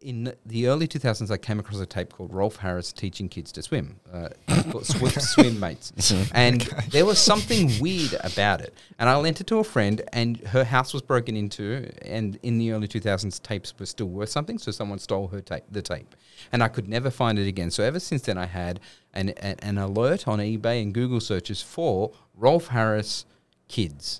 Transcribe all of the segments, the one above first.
in the early 2000s, I came across a tape called Rolf Harris teaching kids to swim, uh, called swim, swim mates, and there was something weird about it. And I lent it to a friend, and her house was broken into. And in the early 2000s, tapes were still worth something, so someone stole her tape, the tape, and I could never find it again. So ever since then, I had an an, an alert on eBay and Google searches for Rolf Harris kids.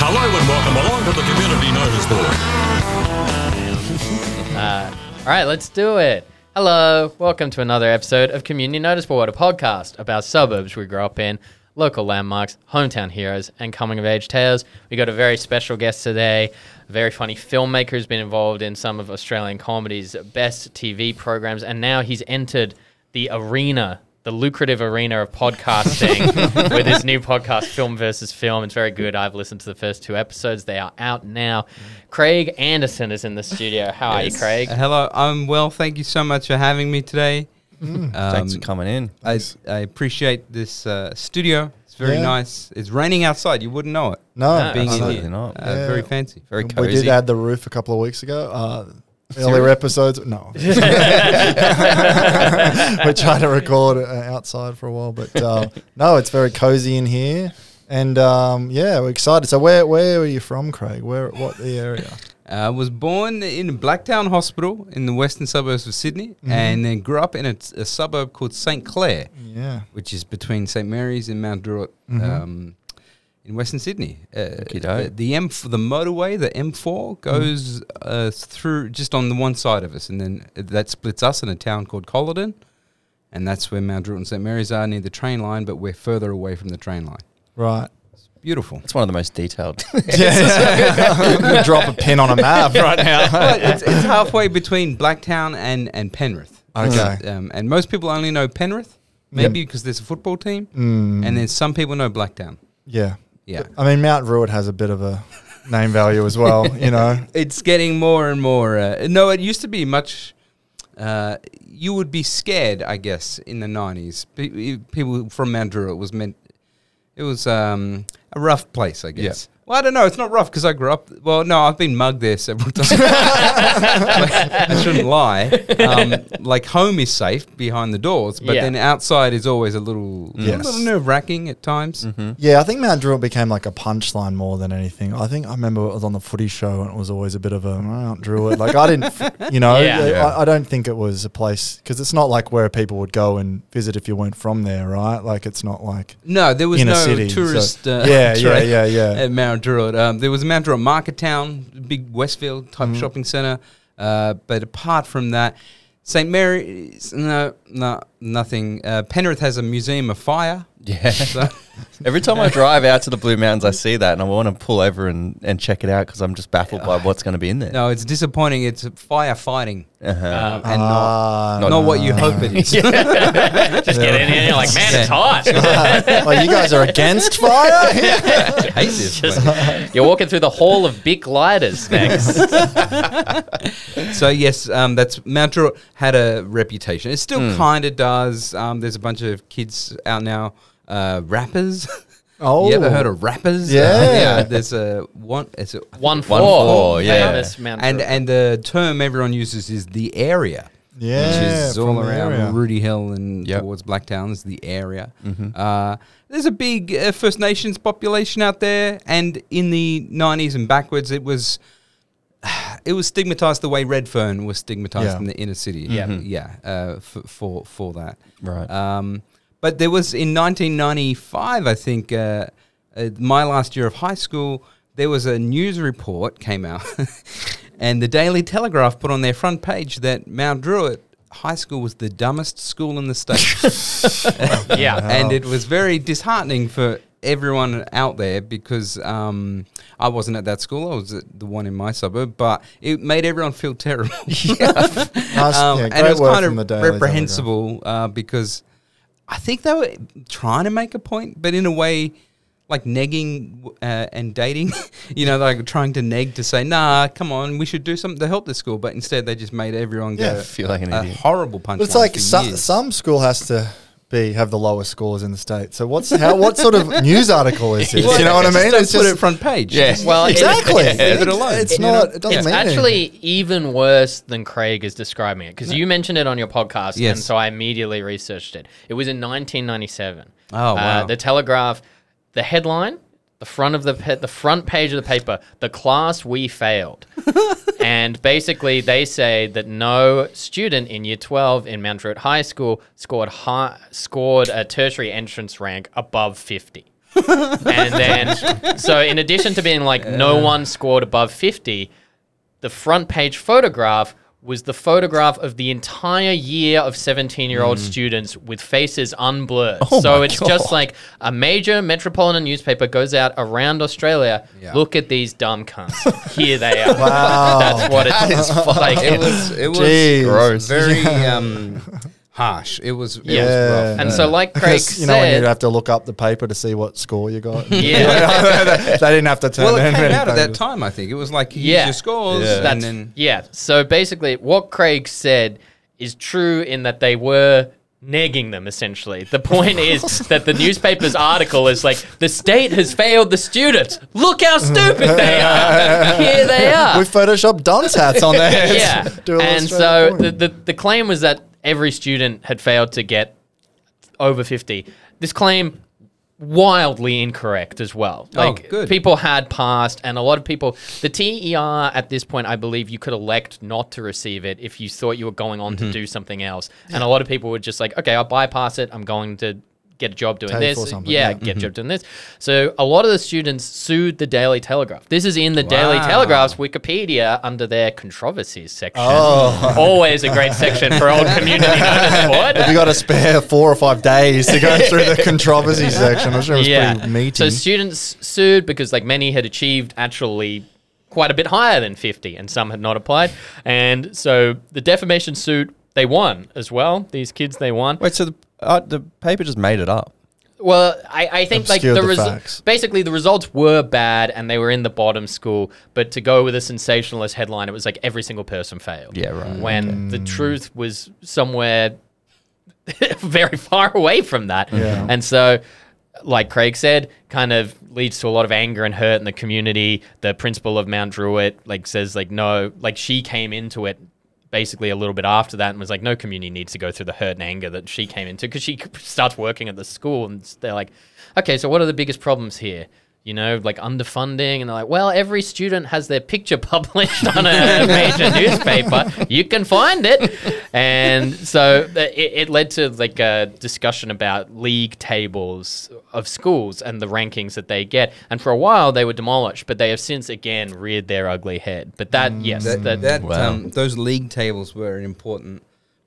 Hello and welcome along to the Community Notice Board. Uh, all right, let's do it. Hello, welcome to another episode of Community Notice Board, a podcast about suburbs we grew up in, local landmarks, hometown heroes, and coming of age tales. We got a very special guest today, a very funny filmmaker who's been involved in some of Australian comedy's best TV programs, and now he's entered the arena. The lucrative arena of podcasting with his new podcast, Film versus Film. It's very good. I've listened to the first two episodes. They are out now. Craig Anderson is in the studio. How are you, Craig? Uh, hello, I'm well. Thank you so much for having me today. Thanks for Um, coming in. I, I appreciate this uh, studio. It's very Yeah. nice. It's raining outside. You wouldn't know it. No, No, Being in here. not. Uh, Yeah. Very fancy. Very cozy. we did add the roof a couple of weeks ago. Uh, earlier episodes, no. we tried to record uh, outside for a while, but uh, no, it's very cozy in here, and um, yeah, we're excited. So, where where are you from, Craig? Where what the area? Uh, I was born in Blacktown Hospital in the western suburbs of Sydney and then grew up in a, a suburb called St. Clair, Yeah, which is between St. Mary's and Mount Druitt um, in western Sydney. Uh, the, the M the motorway, the M4, goes uh, through just on the one side of us, and then that splits us in a town called Colyton, and that's where Mount Druitt and St. Mary's are near the train line, but we're further away from the train line. right. Beautiful. It's one of the most detailed. Yeah, drop a pin on a map right now. but it's, it's halfway between Blacktown and, and Penrith. Okay. Um, and most people only know Penrith, maybe because there's a football team, Mm, and then some people know Blacktown. yeah, Yeah. I mean, Mount Druitt has a bit of a name value as well. You know, It's getting more and more. Uh, no, it used to be much. Uh, you would be scared, I guess, in the 90s. Pe- People from Mount Druitt was meant. It was um, a rough place, I guess. Well, I don't know. It's not rough because I grew up. Well, no, I've been mugged there several times. I shouldn't lie. Um, like home is safe behind the doors, but Yeah. then outside is always a little, Yes. a little nerve wracking at times. Yeah, I think Mount Druitt became like a punchline more than anything. I think I remember it was on the footy show and it was always a bit of a Mount Druitt. Like I didn't, f- you know, Yeah. I- Yeah. I, I don't think it was a place because it's not like where people would go and visit if you weren't from there, right? Like it's not like No, there was Inner no city, so- tourist. uh, Yeah, yeah, trade yeah, yeah. At Mount Druitt, um, there was a Mount Druitt Market Town, big Westfield type Mm-hmm. shopping centre. Uh, but apart from that, St Mary's, no, no, nothing. Uh, Penrith has a museum of fire. Yeah. So Every time I drive out to the Blue Mountains, I see that and I want to pull over and, and check it out because I'm just baffled by what's going to be in there. no, it's disappointing. It's firefighting Uh-huh. um, and not, Ah, not what you hope it is. Just get in here and you're like, man, it's hot. like you guys are against fire. I hate this. Just, you're walking through the hall of big lighters next. So yes, um, that's Mount Druitt had a reputation. It still kind of does. Um, there's a bunch of kids out now, uh, rappers. Oh, you ever heard of rappers? Uh, Yeah. There's a one. It's a OneFour. four, yeah. Famous Mount and and the term everyone uses is the area, Yeah, which is all around area. Rooty Hill and Yep. towards Blacktown is the area. Uh, there's a big uh, First Nations population out there, and in the '90s and backwards, it was it was stigmatized the way Redfern was stigmatized Yeah. in the inner city. Yeah. yeah, uh, for, for for that. Right. Um, but there was in 1995, I think, uh, uh, my last year of high school, there was a news report came out, and the Daily Telegraph put on their front page that Mount Druitt High School was the dumbest school in the state. yeah. and it was very disheartening for everyone out there because um, I wasn't at that school. I was at the one in my suburb, but it made everyone feel terrible. Nice, Um, yeah, and it was kind of reprehensible uh, because I think they were trying to make a point, but in a way, like negging uh, and dating, you know, like trying to neg to say, "Nah, come on, we should do something to help the school," but instead they just made everyone Yeah. go Feel like an a idiot. horrible punch. But it's like for some, years. some school has to be have the lowest scores in the state. So what's how what sort of news article is this? Well, you know what I mean? Don't It's put just it front page. Yeah. Well, it- exactly. Leave it alone. It's You not. It doesn't It's mean actually anything. even worse than Craig is describing it because you mentioned it on your podcast, Yes. and so I immediately researched it. It was in 1997. Oh, Uh, the Telegraph, the headline, the front of the pa- the front page of the paper, the class we failed, and basically they say that no student in Year 12 in Mount Druitt High School scored high, scored a tertiary entrance rank above 50. and then, so in addition to being like no one scored above 50, the front page photograph was the photograph of the entire year of 17 year old students with faces unblurred. Oh so my it's just like a major metropolitan newspaper goes out around Australia. Yeah. Look at these dumb cunts. Here they are. Wow. That's what it's like. It was it was Jeez. Gross. very um, harsh. It was it Yeah. was rough. and so, like Craig Because, you know when said, you have to look up the paper to see what score you got. yeah, they didn't have to turn. well, it in came out at that time. I think it was like here's Yeah. your scores, Yeah. and then yeah. So basically, what Craig said is true in that they were negging them essentially. The point is that the newspaper's article is like the state has failed the students. Look how stupid they are. Here they are. We photoshopped dunce hats on their heads. yeah. Do a little And so the, the the claim was that every student had failed to get over 50. This claim wildly incorrect as well. Oh, Like good. people had passed and a lot of people the TER at this point I believe you could elect not to receive it if you thought you were going on Mm-hmm. to do something else. And a lot of people were just like, okay, I'll bypass it. I'm going to get a job doing TAFE this. Yeah, get a job mm-hmm. doing this. So a lot of the students sued the Daily Telegraph. This is in the Daily Telegraph's Wikipedia under their controversies section. Oh. Always a great section for old community notice board. Have you got to spare four or five days to go through the controversy section? I'm sure it was yeah. pretty meaty. So students sued because like many had achieved actually quite a bit higher than 50 and some had not applied. And so the defamation suit they won as well. These kids they won. Wait, so the uh, the paper just made it up. Well, I, I think like the, the resu- facts. basically the results were bad and they were in the bottom school. But to go with a sensationalist headline, it was like every single person failed. Yeah, right. When the truth was somewhere very far away from that. Yeah. And so, like Craig said, kind of leads to a lot of anger and hurt in the community. The principal of Mount Druitt like says like no, like she came into it basically a little bit after that and was like no community needs to go through the hurt and anger that she came into because she starts working at the school and they're like okay so what are the biggest problems here you know like underfunding and they're like well every student has their picture published on a major newspaper. You can find it. And so it, it led to like a discussion about league tables of schools and the rankings that they get. And for a while they were demolished but they have since again reared their ugly head. But that yes that, that, that Wow. um, those league tables were an important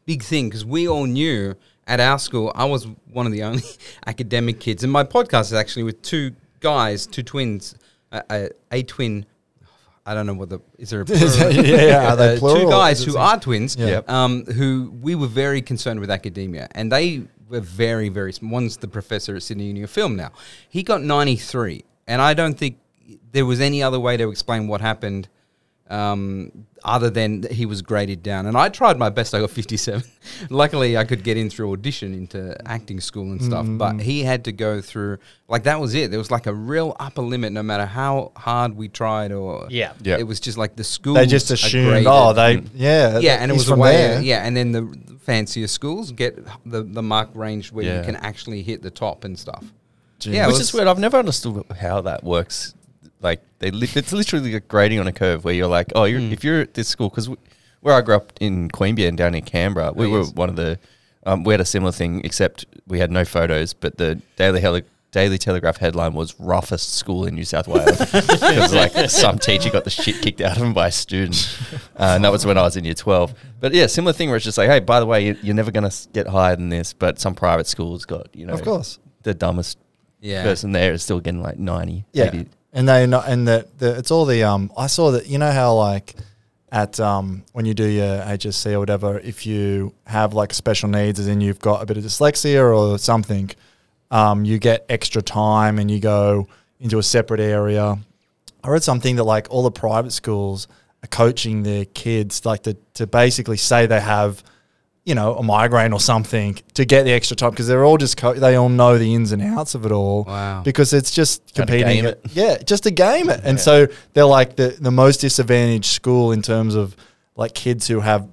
big thing because we all knew at our school I was one of the only academic kids, and my podcast is actually with two guys, two twins, a, a, a twin. I don't know what the is there a plural? yeah, yeah. Are they Uh, plural? two guys who are twins, Yeah. Um, who we were very concerned with academia, and they were very, very. sm- One's the professor at Sydney Uni of Film now. He got ninety three, and I don't think there was any other way to explain what happened. Um, other than he was graded down, and I tried my best. I got fifty-seven. Luckily, I could get in through audition into acting school and stuff. But he had to go through like that was it. There was like a real upper limit, no matter how hard we tried, or Yeah. Yeah. it was just like the school. They just assumed, oh, they, yeah. yeah, and it was a from way, there. yeah, and then the fancier schools get the the mark range where Yeah. you can actually hit the top and stuff. Jeez. Yeah, Which was- is weird. I've never understood how that works. Like they, li- it's literally like grading on a curve where you're like, oh, you're, Hmm. if you're at this school, because where I grew up in Queanbeyan down in Canberra, we Oh, were yes. one of the, um, we had a similar thing, except we had no photos, but the Daily Heli- Daily Telegraph headline was roughest school in New South Wales because like some teacher got the shit kicked out of him by a student, uh, and that was when I was in year twelve. But yeah, similar thing where it's just like, hey, by the way, you- you're never gonna get higher than this, but some private schools got you know, Of course. the dumbest Yeah, person there is still getting like 90. Yeah, 80. And they not, and the, the it's all the um. I saw that you know how like at um when you do your HSC or whatever, if you have like special needs, as in you've got a bit of dyslexia or something, um, you get extra time and you go into a separate area. I read something that like all the private schools are coaching their kids like to to basically say they have you know, a migraine or something to get the extra time because they're all just co- they all know the ins and outs of it all. Wow. Because it's just competing. game it. Yeah, just to game it. And so they're like the the most disadvantaged school in terms of like kids who have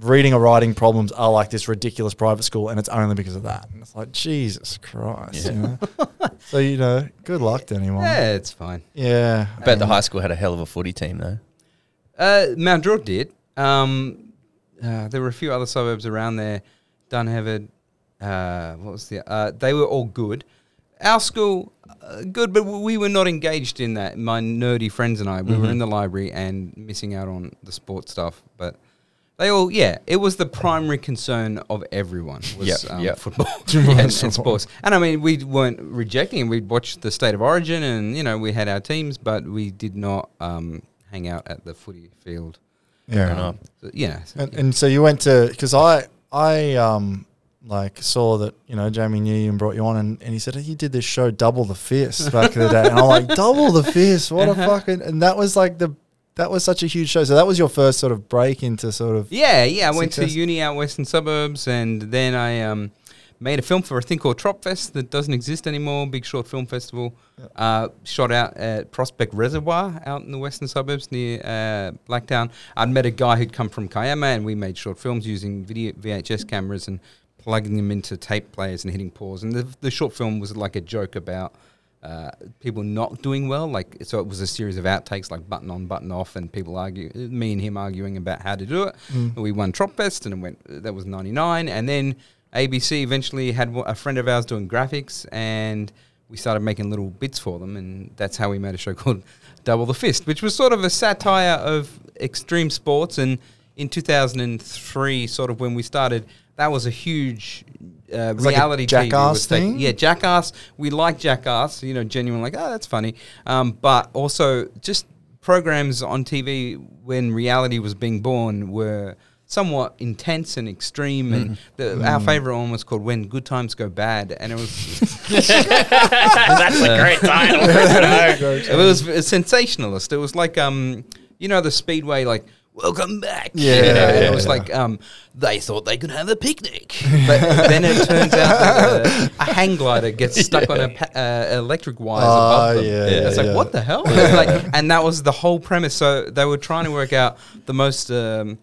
reading or writing problems are like this ridiculous private school, and it's only because of that. And it's like Jesus Christ. You know? so you know, good luck to anyone. Yeah, it's fine. Yeah. I bet the high school had a hell of a footy team though. Uh, Mount Druitt did. Um, uh, there were a few other suburbs around there. Dunheved. Uh, what was the? Uh, they were all good. Our school, uh, good, but we were not engaged in that. My nerdy friends and I, we were in the library and missing out on the sports stuff. But they all, yeah, it was the primary concern of everyone was Yep, um, yep. football and, and sports. And I mean, we weren't rejecting it. We'd watched the State of Origin, and you know, we had our teams, but we did not um, hang out at the footy field. Yeah. So, yeah, And, and so you went to because I I um like saw that you know Jamie knew you and brought you on and, and he said you did this show Double the Fist back in the day. And I'm like Double the Fist what a fucking and that was like the that was such a huge show. So that was your first sort of break into sort of Yeah, yeah. I went to uni out western suburbs, and then I um, made a film for a thing called Tropfest that doesn't exist anymore. Big short film festival. Uh, shot out at Prospect Reservoir out in the western suburbs near uh, Blacktown. I'd met a guy who'd come from Kiama, and we made short films using video VHS cameras and plugging them into tape players and hitting pause. And the, the short film was like a joke about. Uh, people not doing well, like so, it was a series of outtakes, like button on, button off, and people argue, me and him arguing about how to do it. We won Tropfest, and it went. That was '99, and then ABC eventually had a friend of ours doing graphics, and we started making little bits for them, and that's how we made a show called Double the Fist, which was sort of a satire of extreme sports. And in 2003, sort of when we started, that was a huge uh, like reality TV Jackass thing? Yeah, Jackass. We like Jackass, you know, genuinely like, oh, that's funny. Um, but also just programs on TV when reality was being born were somewhat intense and extreme. And the, our favorite one was called When Good Times Go Bad. And it was, That's a great title. it was sensationalist. It was like, um, you know, the Speedway, like, Welcome back. Yeah, You know, and yeah, it was yeah. like um, they thought they could have a picnic, but then it turns out that a, a hang glider gets stuck on a pa- uh, electric wires Ah, above them. yeah, it's yeah, like yeah. what the hell? It's like, and that was the whole premise. So they were trying to work out the most um,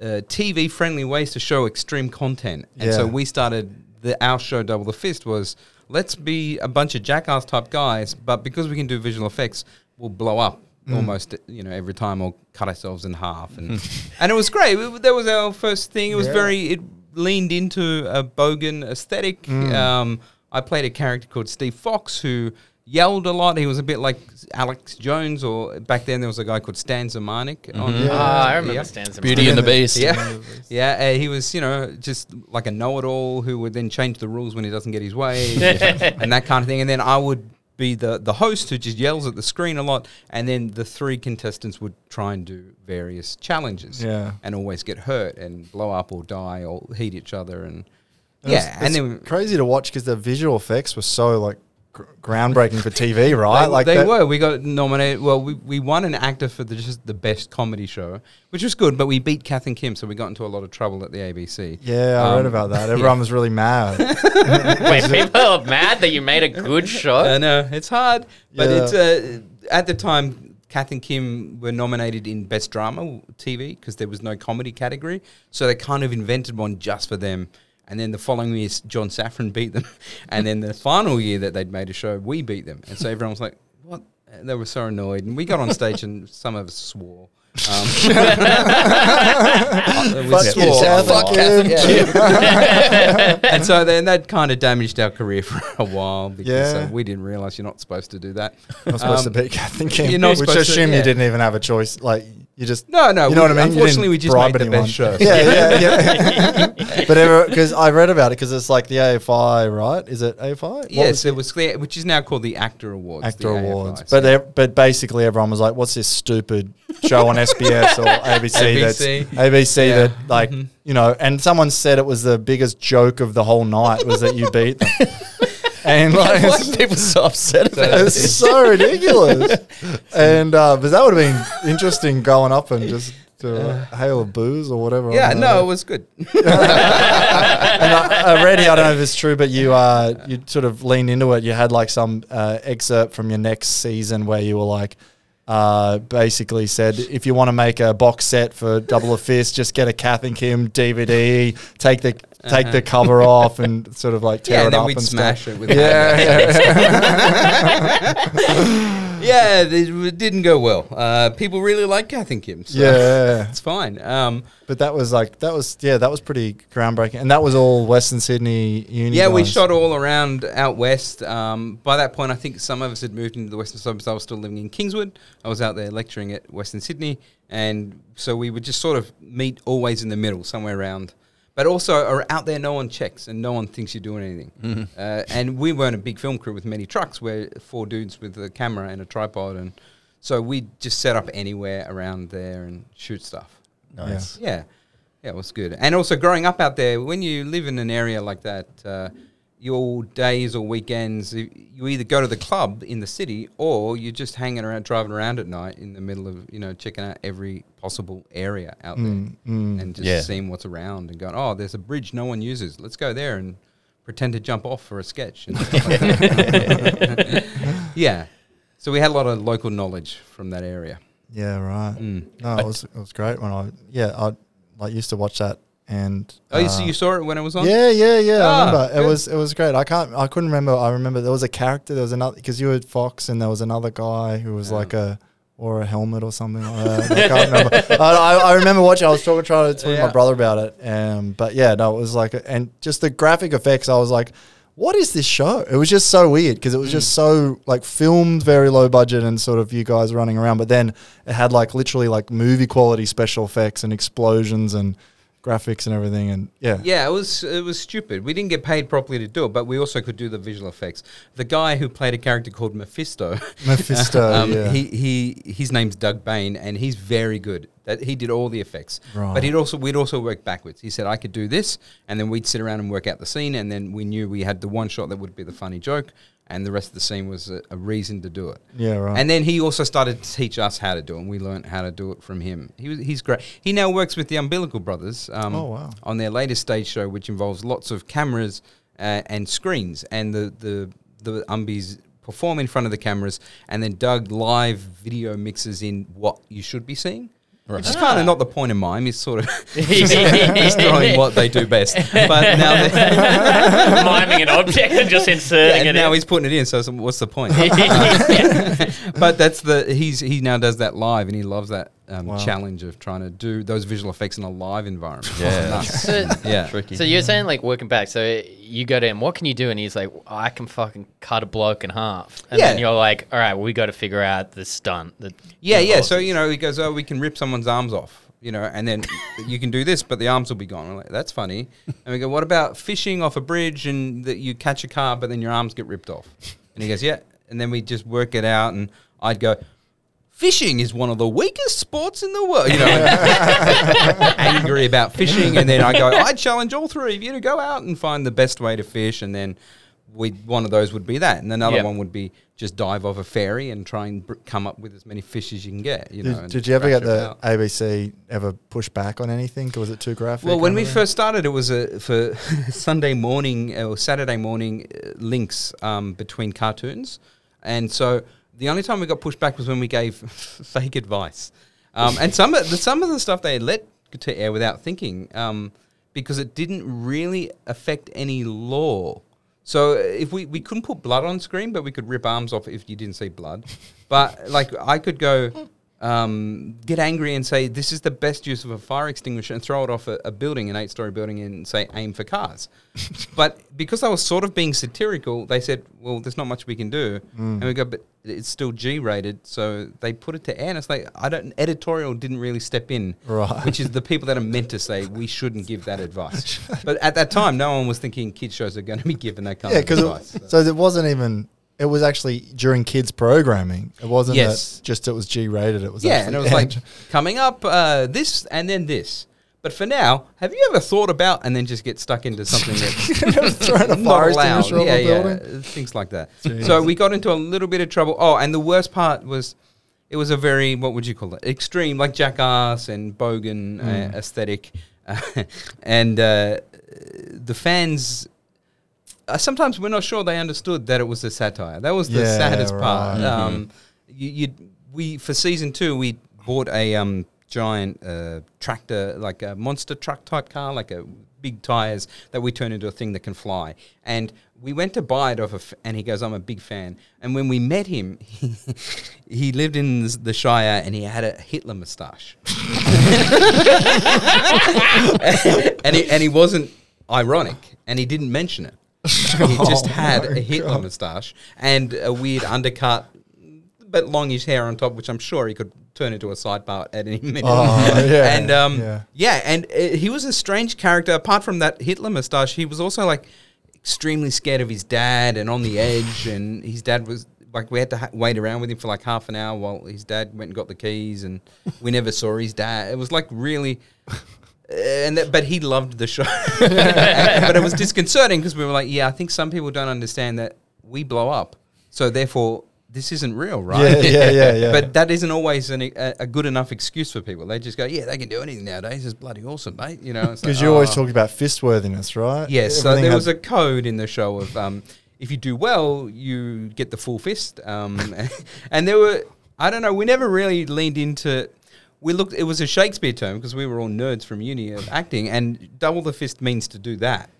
uh, TV friendly ways to show extreme content, and so we started the our show Double the Fist was let's be a bunch of jackass type guys, but because we can do visual effects, we'll blow up. Mm. Almost, you know, every time or cut ourselves in half, and and it was great. It- that was our first thing. It was Yeah. very. It leaned into a bogan aesthetic. Mm. Um, I played a character called Steve Fox who yelled a lot. He was a bit like Alex Jones, or back then there was a guy called Stan Zemanek. On, Yeah. Ah, I remember Yeah. Stan's Beauty and the Beast. Yeah, yeah. Uh, he was, you know, just like a know-it-all who would then change the rules when he doesn't get his way, and that kind of thing. And then I would be the the host who just yells at the screen a lot, and then the three contestants would try and do various challenges, Yeah. and always get hurt and blow up or die or heat each other, and It's- yeah, and it's then crazy to watch because the visual effects were so like gr- groundbreaking for TV, right? They, like they that- were. We got nominated. Well, we, we won an actor for the, just the best comedy show, which was good. But we beat Kath and Kim, so we got into a lot of trouble at the ABC. Yeah, I read Um, about that. Everyone was really mad. Wait, people are mad that you made a good shot? I know it's hard, but Yeah. it's uh, at the time. Kath and Kim were nominated in Best Drama TV because there was no comedy category, so they kind of invented one just for them. And then the following year, John Safran beat them, and then the final year that they'd made a show, we beat them, and so everyone was like, "What?" And they were so annoyed, and we got on stage, and some of us swore. Um, we Fuck swore you, a Kath lot. and Yeah. and so then that kind of damaged our career for a while because Yeah. uh, we didn't realize you're not supposed to do that. I'm supposed Um, to beat Kath and Kim, you're not which supposed to- assume yeah. you didn't even have a choice. Like you just No, no. You know we- what I mean? Unfortunately, we just bribe made the anyone. best show. Yeah, yeah, yeah. but because I read about it, because it's like the AFI, right? Is it AFI? What Yes, was it was clear, which is now called the AACTA Awards. AACTA the AFI, Awards. so- But but basically everyone was like, "What's this stupid show on SBS or ABC, that's ABC. ABC Yeah. that like mm-hmm. you know?" And someone said it was the biggest joke of the whole night was that you beat them. And like, Why are people so upset about it? it's so ridiculous. And uh, but that would have been interesting going up and just to a hail of booze or whatever. Yeah, no, it was good. and I, I read, I don't know if it's true, but you uh, you sort of leaned into it. You had like some uh, excerpt from your next season where you were like, uh, basically said, if you want to make a box set for Double of Fist, just get a Kath and Kim DVD, take the take the cover off, and sort of like tear yeah, it up and smash stuff. it with Yeah, yeah, yeah, it didn't go well. Uh, people really like Kath and Kim. So yeah. It's fine. Um, But that was like that was yeah that was pretty groundbreaking, and that was all Western Sydney Uni. yeah, we shot all around out west. Um, by that point, I think some of us had moved into the western suburbs. I was still living in Kingswood. I was out there lecturing at Western Sydney, and so we would just sort of meet always in the middle, somewhere around. But also are out there, no one checks and no one thinks you're doing anything. Uh, and we weren't a big film crew with many trucks. We're four dudes with a camera and a tripod, and so we just set up anywhere around there and shoot stuff. Nice. Yeah, yeah, it was good. And also growing up out there, when you live in an area like that, uh, your days or weekends, you either go to the club in the city or you're just hanging around, driving around at night in the middle of, you know, checking out every possible area out there and just Yeah. seeing what's around and going, oh, there's a bridge no one uses. Let's go there and pretend to jump off for a sketch. And like yeah. So we had a lot of local knowledge from that area. Yeah, right. Mm. No, it was it was great when I yeah I like used to watch that and Oh, you so uh, you saw it when it was on? Yeah, yeah, yeah. Ah, I remember. It was it was great. I can't. I couldn't remember. I remember there was a character. There was another because you were Fox and there was another guy who was Yeah. like a or a helmet or something like that. I can't remember. I, I, I remember watching. I was talking trying to talk to Yeah. my brother about it. Um, but yeah, no, it was like a, and just the graphic effects. I was like. What is this show? It was just so weird because it was just so like filmed very low budget and sort of you guys running around, but then it had like literally like movie quality special effects and explosions and graphics and everything and yeah. Yeah, it was it was stupid. We didn't get paid properly to do it, but we also could do the visual effects. The guy who played a character called Mephisto, Mephisto, um, yeah. he he his name's Doug Bain, and he's very good. That he did all the effects, Right. but he'd also we'd also work backwards. He said I could do this, and then we'd sit around and work out the scene, and then we knew we had the one shot that would be the funny joke, and the rest of the scene was a, a reason to do it. Yeah, right. And then he also started to teach us how to do it, and we learned how to do it from him. He was, he's great. He now works with the Umbilical Brothers um, Oh, wow. on their latest stage show, which involves lots of cameras uh, and screens, and the the the Umbies perform in front of the cameras, and then Doug live video mixes in what you should be seeing. Which is kind of ah. not the point of mime. He's sort of just throwing what they do best. But now, they- miming an object and just yeah, inserting and it now in. he's putting it in. So what's the point? but that's the he's he now does that live and he loves that um, Wow. challenge of trying to do those visual effects in a live environment. Yeah. Nuts. So, yeah. Tricky. so you're saying like working back. So you go to him. What can you do? And he's like, I can fucking cut a bloke in half. And then Yeah. you're like, all right, well, we got to figure out the stunt. That Yeah, yeah. involves So you know, he goes, "Oh, we can rip someone's arms off." You know, and then you can do this, but the arms will be gone. I'm like, That's funny. And we go, "What about fishing off a bridge and that you catch a car, but then your arms get ripped off?" And he goes, "Yeah." And then we just work it out, and I'd go. Fishing is one of the weakest sports in the world. You know, angry about fishing, and then I go, I challenge all three of you to go out and find the best way to fish, and then we one of those would be that, and another Yep. one would be just dive off a ferry and try and br- come up with as many fish as you can get. You know, Did, and did you ever get the out. ABC ever push back on anything? Or was it too graphic? Well, when we anything? first started, it was a for Sunday morning or Saturday morning uh, links um, between cartoons, and so the only time we got pushed back was when we gave fake advice, um, and some of the some of the stuff they let to air without thinking, um, because it didn't really affect any law. So uh, if we, we couldn't put blood on screen, but we could rip arms off if you didn't see blood. But like I could go um, get angry and say this is the best use of a fire extinguisher and throw it off a, a building, an eight story building, and say aim for cars. but because I was sort of being satirical, they said, well, there's not much we can do, and we go, but it's still G rated, so they put it to air. And it's like I don't editorial didn't really step in, Right. which is the people that are meant to say we shouldn't give that advice. but at that time, no one was thinking kids shows are going to be given that kind yeah, of advice. because so it wasn't even. It was actually during kids programming. It wasn't Yes. that just it was G rated. It was yeah, and it was like coming up uh, this and then this. But for now, have you ever thought about and then just get stuck into something that's throwing a not allowed? extinguisher Yeah, a yeah, building. things like that. So we got into a little bit of trouble. Oh, and the worst part was it was a very what would you call it? Extreme, like Jackass and Bogan uh, aesthetic, and uh, the fans. Uh, sometimes we're not sure they understood that it was a satire. That was the Yeah, saddest part. right. Um, you, you, we for season two, we bought a um, giant uh, tractor, like a monster truck type car, like a big tires that we turn into a thing that can fly. And we went to buy it off, a f- and he goes, "I'm a big fan." And when we met him, he, he lived in the the Shire, and he had a Hitler moustache. and he and he wasn't ironic, and he didn't mention it. He just had a Hitler moustache and a weird undercut, but longish hair on top, which I'm sure he could turn into a side part at any minute. Oh, yeah, and um, yeah. yeah. and uh, he was a strange character. Apart from that Hitler moustache, he was also like extremely scared of his dad and on the edge. And his dad was like, we had to ha- wait around with him for like half an hour while his dad went and got the keys, and we never saw his dad. It was like really. Uh, And that, but he loved the show, but it was disconcerting because we were like, "Yeah, I think some people don't understand that we blow up, so therefore this isn't real, right?" Yeah, yeah, yeah, yeah. But that isn't always an, a, a good enough excuse for people. They just go, "Yeah, they can do anything nowadays. It's bloody awesome, mate." You know, Because like, you always "Oh." talk about fist worthiness, right? Yes, so there had- was a code in the show of um, if you do well, you get the full fist. Um, and there were, I don't know, we never really leaned into. We looked. It was a Shakespeare term because we were all nerds from uni of acting, and double the fist means to do that.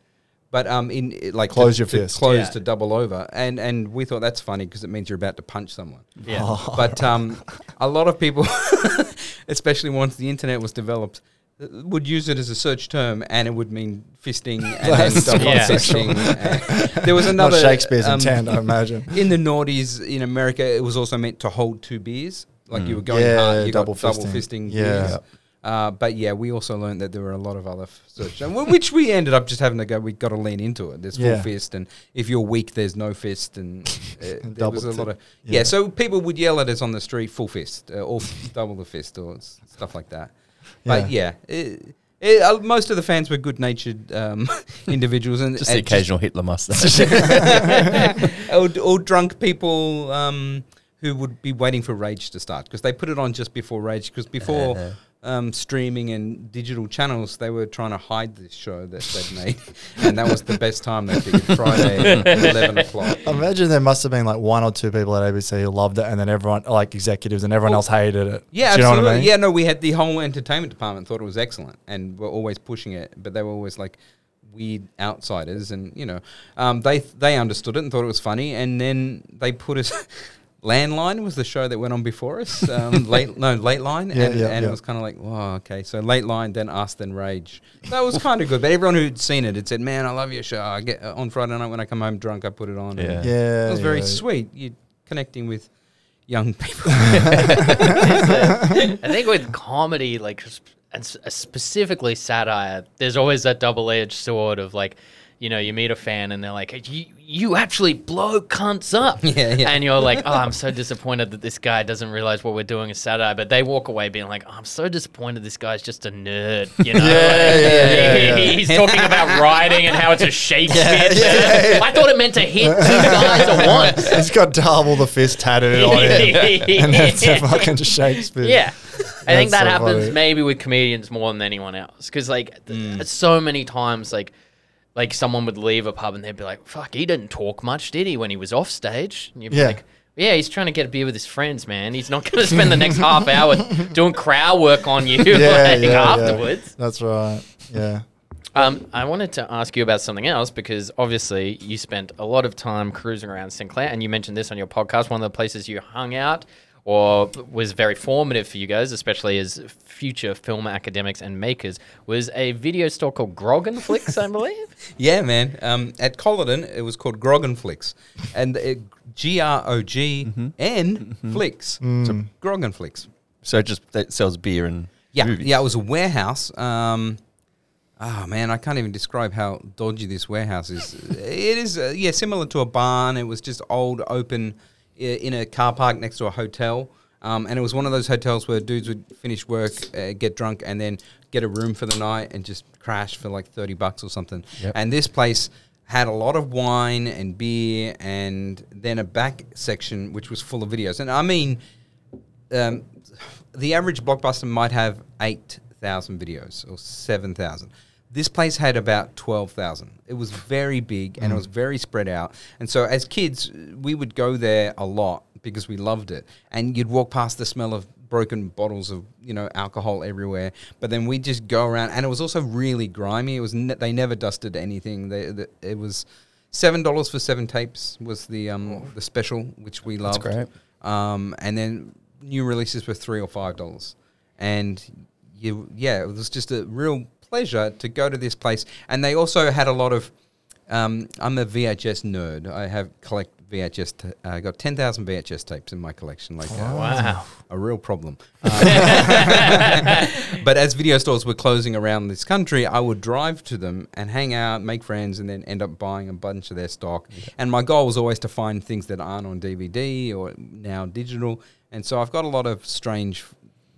But um, in it, like Close to, your to fist. close Yeah. to double over, and and we thought that's funny because it means you're about to punch someone. Yeah. Oh. But um, a lot of people, especially once the internet was developed, uh, would use it as a search term, and it would mean fisting and then That's double Yeah. fisting. Uh, there was Not another Shakespeare's um, intent, I imagine. In the noughties in America, it was also meant to hold two beers, like you were going Yeah, hard, you double got double fisting. fisting. Yeah. beers. Uh, but yeah, we also learned that there were a lot of other f- search, which we ended up just having to go. We got to lean into it. There's full Yeah. fist, and if you're weak, there's no fist, and uh, there was a lot of yeah. yeah. So people would yell at us on the street, full fist, uh, or double the fist, or s- stuff like that. But yeah, it, it, uh, most of the fans were good-natured um, individuals, and Just the and occasional Hitler mustache. or, or drunk people um, who would be waiting for Rage to start because they put it on just before Rage because before Uh-huh. um, streaming and digital channels they were trying to hide this show that they'd made and that was the best time they figured Friday at 11 o'clock. Imagine there must have been like one or two people at ABC who loved it, and then everyone, like executives, and everyone Well, else hated it. Yeah, Do you know absolutely. what I mean? Yeah, no, we had the whole entertainment department thought it was excellent and were always pushing it, but they were always like weird outsiders, and you know, um, they they understood it and thought it was funny, and then they put us. Landline was the show that went on before us. Um, late no, Late Line, Yeah, and, yeah, and it was kind of like, oh, okay. So Late Line, then Us, then Rage. That was kind of good. But everyone who'd seen it had said, "Man, I love your show. I get uh, on Friday night when I come home drunk, I put it on." Yeah. Yeah, it was very sweet. You connecting with young people. I think with comedy, like, and specifically satire, there's always that double-edged sword of like, you know, you meet a fan and they're like, "You, you actually blow cunts up," Yeah, yeah. and you're like, "Oh, I'm so disappointed that this guy doesn't realize what we're doing is satire." But they walk away being like, oh, "I'm so disappointed this guy's just a nerd," you know? Yeah, Like, yeah, yeah, he- yeah. He's talking about writing and how it's a Shakespeare. I thought it meant to hit two guys at once. He's got double the fist tattooed on him, and that's a fucking Shakespeare. Yeah. I think that so happens funny. maybe with comedians more than anyone else. Because, like, th- mm. so many times, like, like someone would leave a pub and they'd be like, fuck, he didn't talk much, did he, when he was off stage? And you'd be Yeah. like, yeah, he's trying to get a beer with his friends, man. He's not going to spend the next half hour doing crowd work on you like, afterwards. That's right. Yeah. Um, I wanted to ask you about something else because obviously you spent a lot of time cruising around St Clair, and you mentioned this on your podcast. One of the places you hung out or was very formative for you guys, especially as future film academics and makers, was a video store called Groggenflix, I believe. Yeah, man. Um, at Colyton, it was called Groggenflix, and it, G R O G N Flix. So Groggenflix. so it just that sells beer and Yeah, movies. yeah. It was a warehouse. Um, oh man, I can't even describe how dodgy this warehouse is. it is, uh, yeah, similar to a barn. It was just old, open, i- in a car park next to a hotel. Um, and it was one of those hotels where dudes would finish work, uh, get drunk, and then get a room for the night and just crash for like thirty bucks or something. Yep. And this place had a lot of wine and beer, and then a back section which was full of videos. And I mean, um, the average blockbuster might have eight thousand videos or seven thousand. This place had about twelve thousand. It was very big and it was very spread out. And so, as kids, we would go there a lot because we loved it. And you'd walk past the smell of broken bottles of you know alcohol everywhere. But then we'd just go around, and it was also really grimy. It was ne- they never dusted anything. They, the it was seven dollars for seven tapes was the um the special, which we loved. That's great. Um, and then new releases were three or five dollars, and you yeah, it was just a real pleasure to go to this place. And they also had a lot of. Um, I'm a VHS nerd. I have collect VHS. T- I got ten thousand VHS tapes in my collection. Like uh, Wow. a real problem. but as video stores were closing around this country, I would drive to them and hang out, make friends, and then end up buying a bunch of their stock. And my goal was always to find things that aren't on DVD or now digital. And so I've got a lot of strange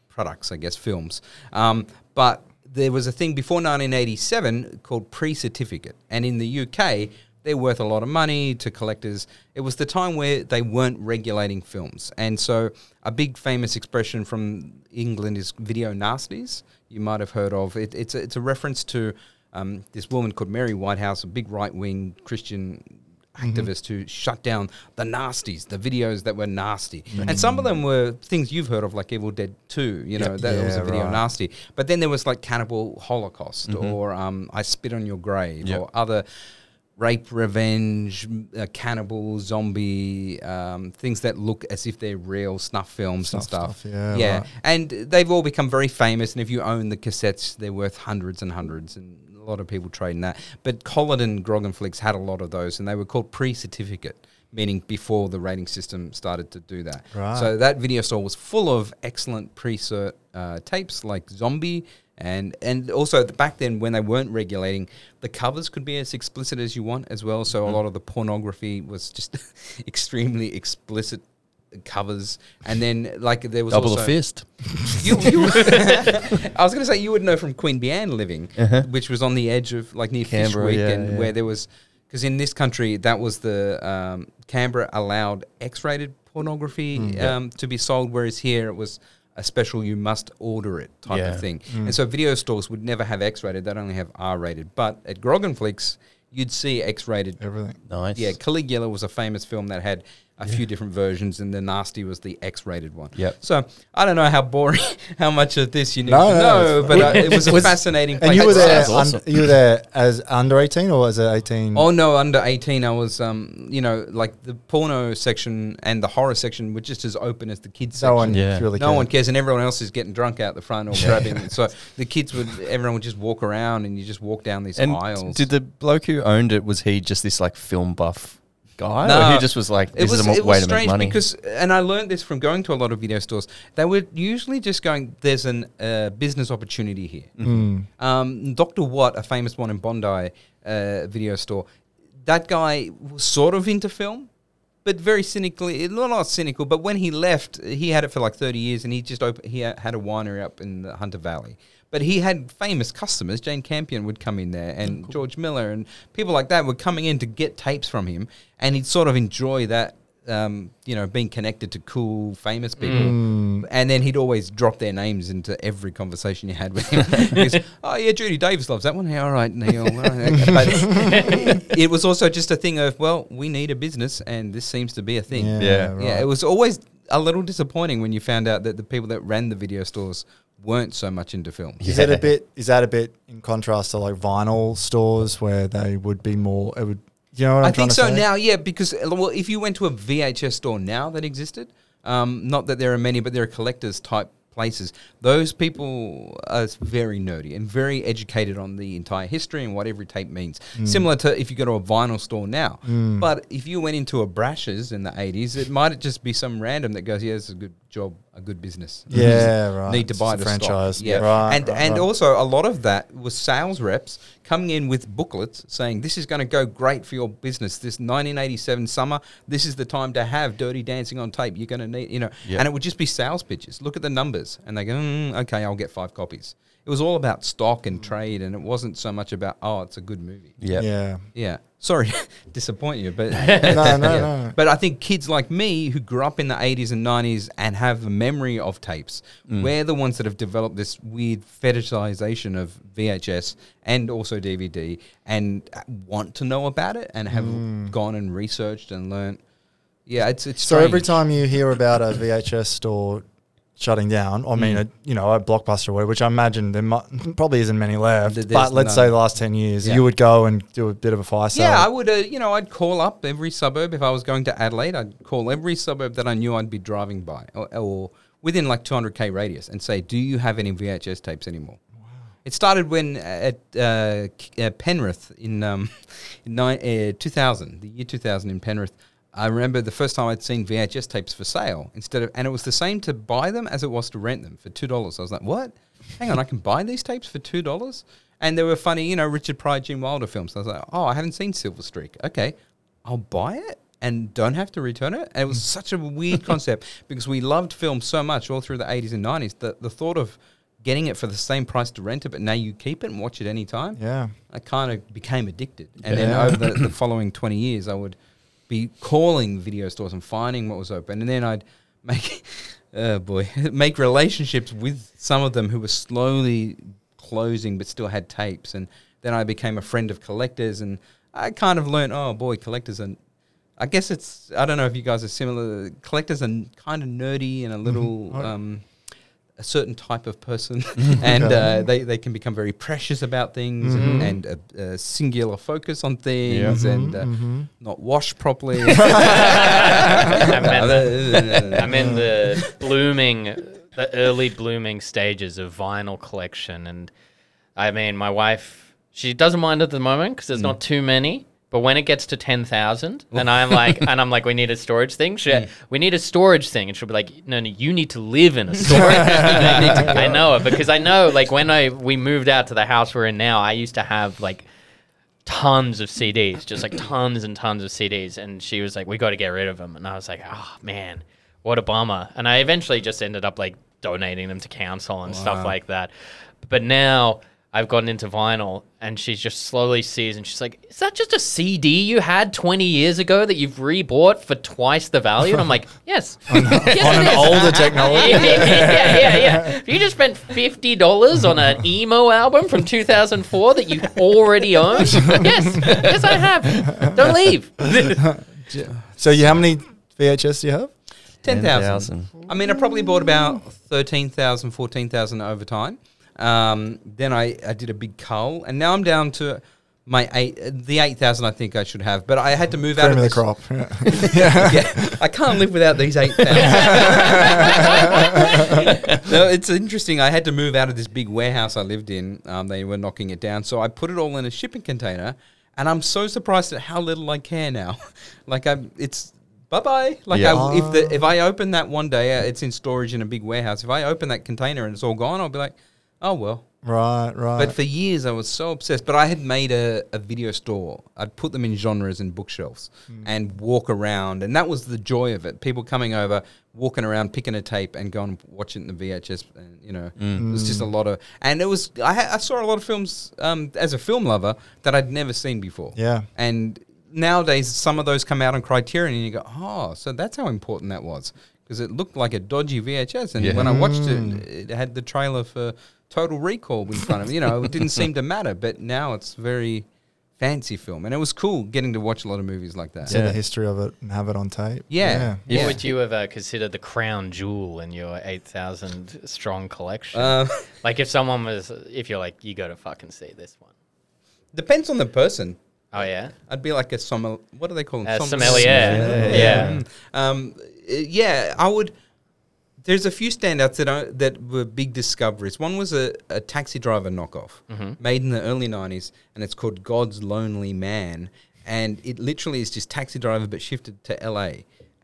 products, I guess, films. Um, but there was a thing before 1987 called pre-certificate, and in the UK, they're worth a lot of money to collectors. It was the time where they weren't regulating films, and so a big famous expression from England is video nasties. You might have heard of it. It's a, it's a reference to um, this woman called Mary Whitehouse, a big right-wing Christian activist who shut down the nasties, the videos that were nasty. And some of them were things you've heard of, like Evil Dead 2, you know, that was a video right. nasty. But then there was like Cannibal Holocaust or um, I Spit on Your Grave Yep. or other rape, revenge, uh, cannibal, zombie, um, things that look as if they're real snuff films and stuff. stuff, yeah, yeah. right. And they've all become very famous. And if you own the cassettes, they're worth hundreds and hundreds. And a lot of people trading that. But Colyton Groggenflix had a lot of those, and they were called pre-certificate, meaning before the rating system started to do that. Right. So that video store was full of excellent pre-cert uh, tapes like Zombie. And and also back then when they weren't regulating, the covers could be as explicit as you want as well. So a lot of the pornography was just extremely explicit covers. And then like there was Double also the fist. you, you I was going to say you would know from Queanbeyan living, which was on the edge of like near Uh-huh. Canberra, Fyshwick, yeah, and yeah. where there was because in this country that was the um, Canberra allowed X-rated pornography Mm, um, to be sold, whereas here it was a special you must order it type Yeah. of thing. And so video stores would never have X-rated; they'd only have R-rated. But at Groggenflix, you'd see X-rated Everything. Nice. yeah, Caligula was a famous film that had a few different versions, and the Nasty was the X-rated one. Yep. So I don't know how boring, how much of this you need No, to no, know, it's but uh, it was a Was- fascinating. Place. And you were there. start. Sounds un- you were there as under eighteen or as a eighteen? Oh no, under eighteen, I was, um, you know, like the porno section and the horror section were just as open as the kids no section. one Yeah. really. no cared. one cares, and everyone else is getting drunk out the front or grabbing. So the kids would, everyone would just walk around, and you just walk down these And aisles. did the bloke who owned it was he just this like film buff guy, No. or he just was like, "This was, is a it way was to make strange money"? because, and I learned this from going to a lot of video stores. They were usually just going, "There's a uh, business opportunity here." Mm. Um, Doctor Watt, a famous one in Bondi uh, video store, that guy was sort of into film, but very cynically. Not not cynical, but when he left, he had it for like thirty years, and he just opened. He had a winery up in the Hunter Valley. But he had famous customers. Jane Campion would come in there, and George Miller, and people like that were coming in to get tapes from him, and he'd sort of enjoy that. Um, you know, being connected to cool, famous people, Mm. and then he'd always drop their names into every conversation you had with him. Goes, oh yeah, Judy Davis loves that one. Yeah, all right, Neil. all right, okay." But it was also just a thing of, well, we need a business, and this seems to be a thing. Yeah, Yeah. right. Yeah, it was always a little disappointing when you found out that the people that ran the video stores weren't so much into film. Is it a bit? Is that a bit in contrast to like vinyl stores where they would be more? It would. You know what I'm I think to so say? now, yeah, because well, if you went to a VHS store now that existed, um, not that there are many, but there are collectors type places. Those people are very nerdy and very educated on the entire history and what every tape means. Hmm. Similar to if you go to a vinyl store now. Mm. But if you went into a Brash's in the 80s, it might just be some random that goes, yeah, it's a good job, a good business. Yeah, right. Need to buy a the franchise. Stock. Yeah, Right, and right, and right. also a lot of that was sales reps coming in with booklets saying this is going to go great for your business. This 1987 summer, this is the time to have Dirty Dancing on tape. You're going to need, you know, Yeah. and it would just be sales pitches. Look at the numbers, and they go, mm, okay, I'll get five copies. It was all about stock and trade, and it wasn't so much about oh, it's a good movie. yeah. Yeah. Yeah. sorry, disappoint you, but no, no, Yeah. no. But I think kids like me who grew up in the 80s and 90s and have a memory of tapes, mm. we're the ones that have developed this weird fetishization of VHS and also DVD and want to know about it and have mm. gone and researched and learnt. Yeah, it's it's So every time you hear about a VHS store shutting down, I Mm. mean, a, you know, a blockbuster, or whatever, which I imagine there mu- probably isn't many left. Th- But let's say the last ten years, Yeah. you would go and do a bit of a fire sale. Yeah, I would. Uh, you know, I'd call up every suburb if I was going to Adelaide. I'd call every suburb that I knew I'd be driving by, or, or within like 200k radius, and say, "Do you have any VHS tapes anymore?" It started when uh, at uh, uh, Penrith in um, in ni- uh, 2000, the year 2000 in Penrith. I remember the first time I'd seen VHS tapes for sale instead of, and it was the same to buy them as it was to rent them for two dollars. I was like, "What? Hang on, I can buy these tapes for two dollars?" And they were funny, you know, Richard Pryor, Gene Wilder films. I was like, "Oh, I haven't seen Silver Streak. Okay, I'll buy it." And don't have to return it. And it was hmm. such a weird concept because we loved film so much all through the 80s and 90s that the thought of getting it for the same price to rent it, but now you keep it and watch it anytime. yeah. I kind of became addicted. And then over the, the following 20 years, I would be calling video stores and finding what was open. And then I'd make, oh boy, make relationships with some of them who were slowly closing but still had tapes. And then I became a friend of collectors. And I kind of learned, oh boy, collectors are. I guess it's, I don't know if you guys are similar. Collectors are kind of nerdy and a little. Um, a certain type of person, and Okay. uh, they, they can become very precious about things and, and a, a singular focus on things and uh, not wash properly. I'm in, I'm in the blooming, the early blooming stages of vinyl collection, and I mean, my wife, she doesn't mind at the moment because there's Mm. not too many. But when it gets to ten thousand, and I'm like, and I'm like, we need a storage thing. She, Mm. we need a storage thing, and she'll be like, no, no, you need to live in a storage. I know it because I know, like, when I we moved out to the house we're in now, I used to have like tons of CDs, just like tons and tons of CDs. And she was like, "We got to get rid of them." And I was like, "Oh man, what a bummer." And I eventually just ended up like donating them to council and stuff like that. But now I've gotten into vinyl, and she just slowly sees, and she's like, "Is that just a CD you had 20 years ago that you've rebought for twice the value?" And I'm like, "Yes, yes on an older technology. yeah, yeah, yeah, yeah. If you just spent fifty dollars on an emo album from 2004 that you already own, yes, yes, I have. Don't leave. So you, how many VHS do you have? 10,000. I mean, I probably bought about 13,000, 14,000 over time. Um, then I, I did a big cull, and now I'm down to my eight, uh, the 8,000 I think I should have. But I had to move out of of the this- crop. yeah, I can't live without these 8,000. no, it's interesting. I had to move out of this big warehouse I lived in. Um, they were knocking it down. So I put it all in a shipping container. And I'm so surprised at how little I care now. like, I'm, it's bye bye. Like, Yeah. I, if, the, if I open that one day, uh, it's in storage in a big warehouse. If I open that container and it's all gone, I'll be like, oh, well. right, right. But for years, I was so obsessed. But I had made a, a video store. I'd put them in genres and bookshelves hmm. and walk around. And that was the joy of it. People coming over, walking around, picking a tape and going and watching the VHS. And, you know, hmm. it was just a lot of. And it was, I, ha- I saw a lot of films um, as a film lover that I'd never seen before. Yeah. And nowadays, some of those come out on Criterion and you go, oh, so that's how important that was. Because it looked like a dodgy VHS. And Yeah. when I watched it, hmm. it had the trailer for Total Recall in front of me. You know, it didn't seem to matter. But now it's very fancy film. And it was cool getting to watch a lot of movies like that. See Yeah. the history of it and have it on tape. Yeah. What Yeah. would you ever consider the crown jewel in your 8,000 strong collection? Uh, like if someone was, if you're like, you got to fucking see this one. depends on the person. Oh yeah, I'd be like a sommel. What do they call them? uh, Som- sommelier. Yeah. Mm. Um, uh, yeah, I would. There's a few standouts that I, that were big discoveries. One was a, a taxi driver knockoff mm-hmm. made in the early '90s, and it's called God's Lonely Man, and it literally is just taxi driver but shifted to LA,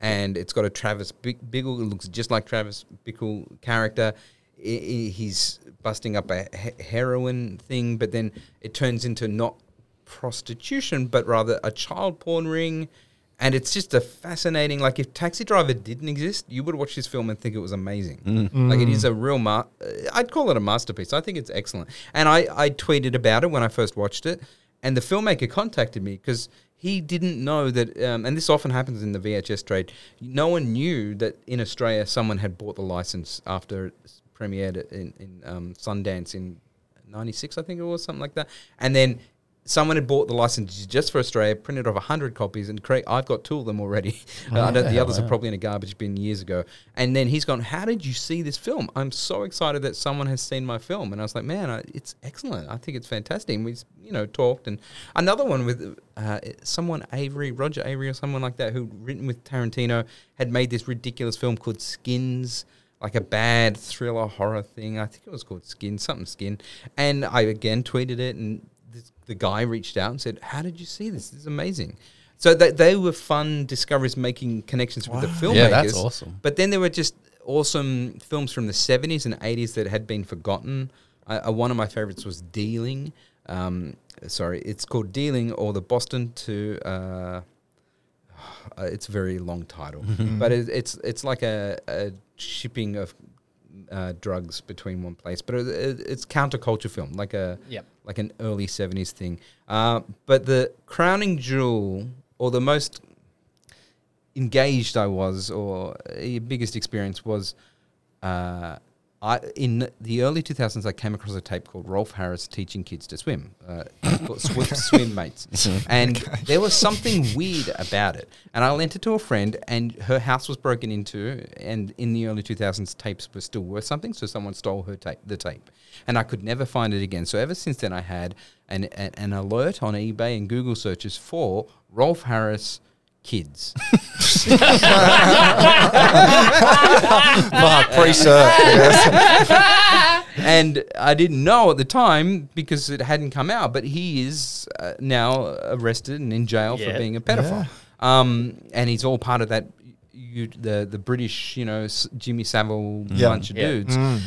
and it's got a Travis Bickle. It looks just like Travis Bickle character. I- I- he's busting up a he- heroin thing, but then it turns into not prostitution, but rather a child porn ring. And it's just a fascinating, like if Taxi Driver didn't exist, you would watch this film and think it was amazing. Like it is a real, ma- uh, I'd call it a masterpiece. I think it's excellent. And I, I tweeted about it when I first watched it. And the filmmaker contacted me because he didn't know that, um, and this often happens in the VHS trade. No one knew that in Australia someone had bought the license after it premiered in, in um, Sundance in '96, I think it was something like that, and then. Someone had bought the license just for Australia, printed off hundred copies, and Craig, I've got two of them already. Uh, I don't, the others are probably in a garbage bin years ago. And then he's gone, "How did you see this film? I'm so excited that someone has seen my film." And I was like, "Man, I, it's excellent. I think it's fantastic." And we, you know, talked. And another one with uh, someone Avary, Roger Avary, or someone like that, who'd written with Tarantino, had made this ridiculous film called Skins. Like a bad thriller horror thing. I think it was called Skin, something Skin. And I again tweeted it, and the guy reached out and said, How did you see this? This is amazing. So they, they were fun discoveries making connections with the filmmakers. Yeah, that's awesome. But then there were just awesome films from the 70s and 80s that had been forgotten. Uh, uh, one of my favorites was Dealing. Um, sorry, it's called Dealing or the Boston to. Uh, uh, it's a very long title, but it, it's it's like a, a shipping of uh, drugs between one place. But it, it, it's counterculture film, like a Yep. Like an early seventies thing. Uh, but the crowning jewel, or the most engaged I was, or the biggest experience was, uh, I in the early two thousands I came across a tape called Rolf Harris teaching kids to swim, uh, swim, swim mates, and there was something weird about it. And I lent it to a friend, and her house was broken into, and in the early two thousands tapes were still worth something, so someone stole her tape, the tape, and I could never find it again. So ever since then, I had an an, an alert on eBay and Google searches for Rolf Harris kids. Fuck, pre-cert. yes. and I didn't know at the time because it hadn't come out, but he is uh, now arrested and in jail Yeah. for being a pedophile. Um, and he's all part of that, you, the the British, you know, S- Jimmy Savile Yeah. bunch of Yeah. dudes. Mm.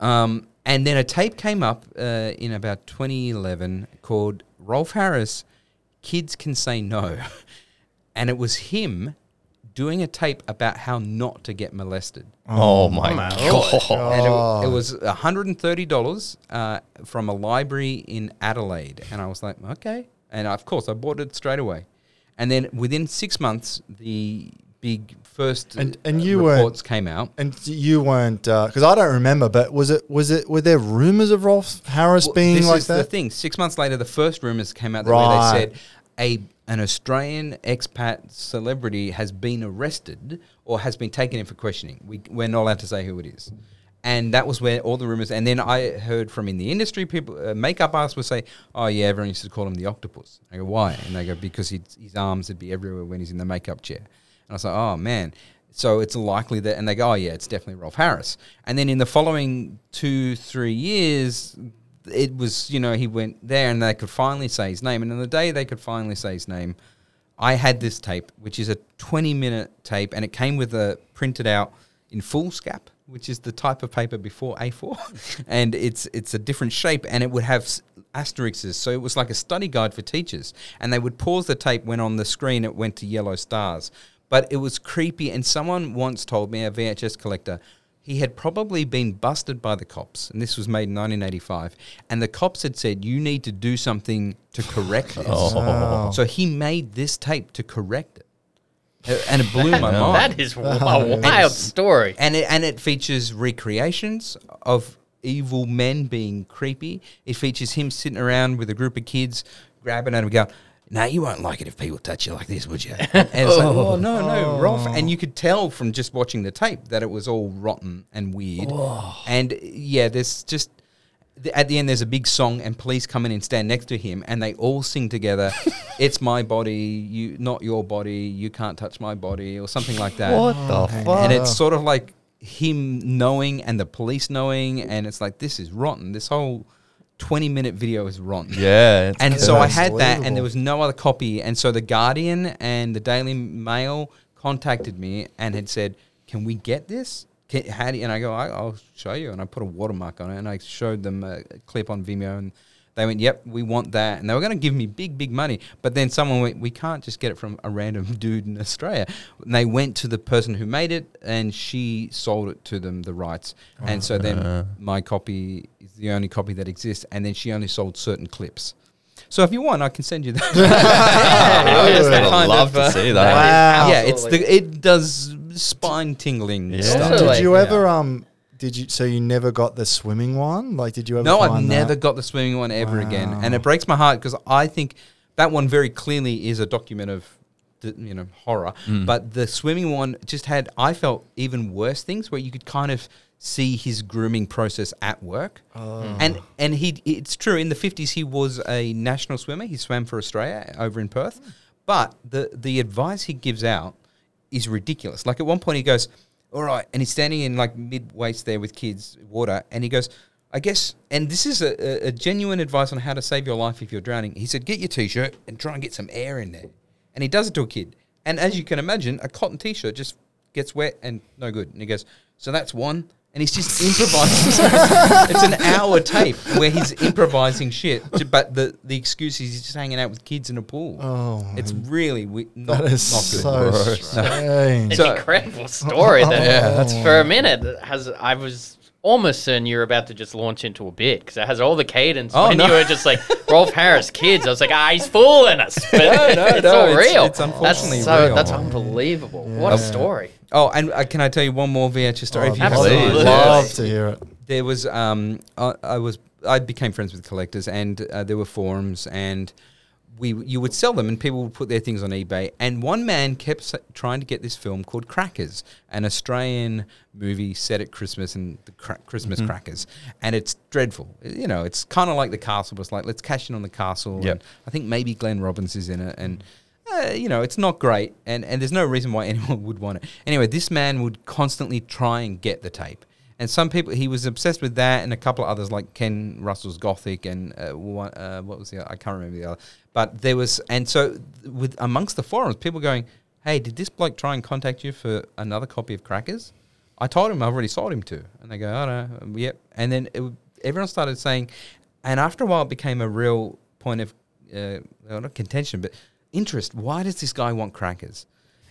Um, and then a tape came up uh, in about 2011 called Rolf Harris, Kids Can Say No. and it was him doing a tape about how not to get molested. Oh, my my god. And Oh. it, it was $130 uh, from a library in Adelaide. And I was like, okay. And of course, I bought it straight away. And then within six months, the big first And- uh, and you weren't- reports came out. And you weren't because I don't remember, but was it was it were there rumors of Rolf Harris Well, being this like is the that? thing. Six months later, the first rumors came out that Right. where they said a an Australian expat celebrity has been arrested or has been taken in for questioning. We we're not allowed to say who it is. And that was where all the rumors. And then I heard from in the industry, people, uh, makeup artists would say, "Oh yeah, everyone used to call him the octopus." I go, "Why?" And they go, "Because his arms would be everywhere when he's in the makeup chair." And I was like, "Oh man." So it's likely that, and they go, "Oh yeah, it's definitely Rolf Harris." And then in the following two, three years, it was you know he went there, and they could finally say his name. And on the day they could finally say his name, I had this tape, which is a 20 minute tape, and it came with a printed out in foolscap, which is the type of paper before A4, and it's it's a different shape, and it would have asterisks. So it was like a study guide for teachers, and they would pause the tape when on the screen it went to yellow stars. But it was creepy, and someone once told me, a VHS collector, he had probably been busted by the cops, and this was made in 1985. And the cops had said, "You need to do something to correct this." Oh. So he made this tape to correct it, and it blew my mind. That is a wild story. and it and it features recreations of evil men being creepy. It features him sitting around with a group of kids, grabbing at him, going. No, you won't like it if people touch you like this, would you? And it's like, oh no, no, oh. Rolf. And you could tell from just watching the tape that it was all rotten and weird. Oh. And yeah, there's just at the end there's a big song and police come in and stand next to him and they all sing together it's my body you not your body you can't touch my body or something like that What the oh. fuck? and it's sort of like him knowing and the police knowing and it's like this is rotten this whole 20 minute video is rotten yeah. and so I had that, and there was no other copy. And so the Guardian and the Daily Mail contacted me and had said, "Can we get this? Can, how do you-" And I go, I, "I'll show you." And I put a watermark on it, and I showed them a clip on Vimeo, and they went, "Yep, we want that." And they were going to give me big, big money, but then someone went, "We can't just get it from a random dude in Australia." And they went to the person who made it, and she sold it to them the rights, and so then my copy is the only copy that exists, and then she only sold certain clips. So if you want, I can send you that. Yeah, I'd kind love of, to uh, see that that. is Wow. yeah, it's the it does spine tingling Yeah. stuff. Also, Did you like- ever um? Did you? So you never got the swimming one? Like, did you ever? No, I've find never that? got the swimming one ever again, and it breaks my heart because I think that one very clearly is a document of, the, you know, horror. Hmm. But the swimming one just had, I felt even worse things where you could kind of see his grooming process at work, oh. and and he, it's true in the fifties he was a national swimmer. He swam for Australia over in Perth, hmm. but the the advice he gives out is ridiculous. Like at one point he goes, "All right," and he's standing in like mid waist there with kids water, and he goes, "I guess." And this is a, a, genuine advice on how to save your life if you're drowning. He said, "Get your t-shirt and try and get some air in there." And he does it to a kid, and as you can imagine, a cotton t-shirt just gets wet and no good. And he goes, "So that's one." And he's just improvising. it's an hour tape where he's improvising shit, j- but the, the excuse is he's just hanging out with kids in a pool. Oh, It's really we- not, that is not good. so strange. It's So- an incredible story. That Yeah, that's- for a minute it has I was almost certain you were about to just launch into a bit because it has all the cadence. Oh, when no. you were just like Rolf Harris kids, I was like, ah, he's fooling us. But No, no, it's no, all it's- real. it's unfortunately that's so, real. That's unbelievable. What a story. Oh, and uh, can I tell you one more VHS story? Oh, if you I'd Absolutely. time? love to hear it. There was, um, I, I was, I became friends with collectors, and uh, there were forums, and we, you would sell them, and people would put their things on eBay. And one man kept s- trying to get this film called Crackers, an Australian movie set at Christmas and the cra- Christmas crackers, and it's dreadful. You know, it's kind of like the castle, but it's like let's cash in on the castle. Yep. And I think maybe Glenn Robbins is in it, and uh, you know, it's not great, and, and there's no reason why anyone would want it. Anyway, this man would constantly try and get the tape. And some people, he was obsessed with that, and a couple of others like Ken Russell's Gothic, and uh, one, uh, what was the other? I can't remember the other. But there was, and so with amongst the forums, people going, "Hey, did this bloke try and contact you for another copy of Crackers?" I told him I've already sold him to, and they go, "Oh no, um, yep." And then it, everyone started saying, and after a while, it became a real point of uh, not contention, but interest. Why does this guy want crackers?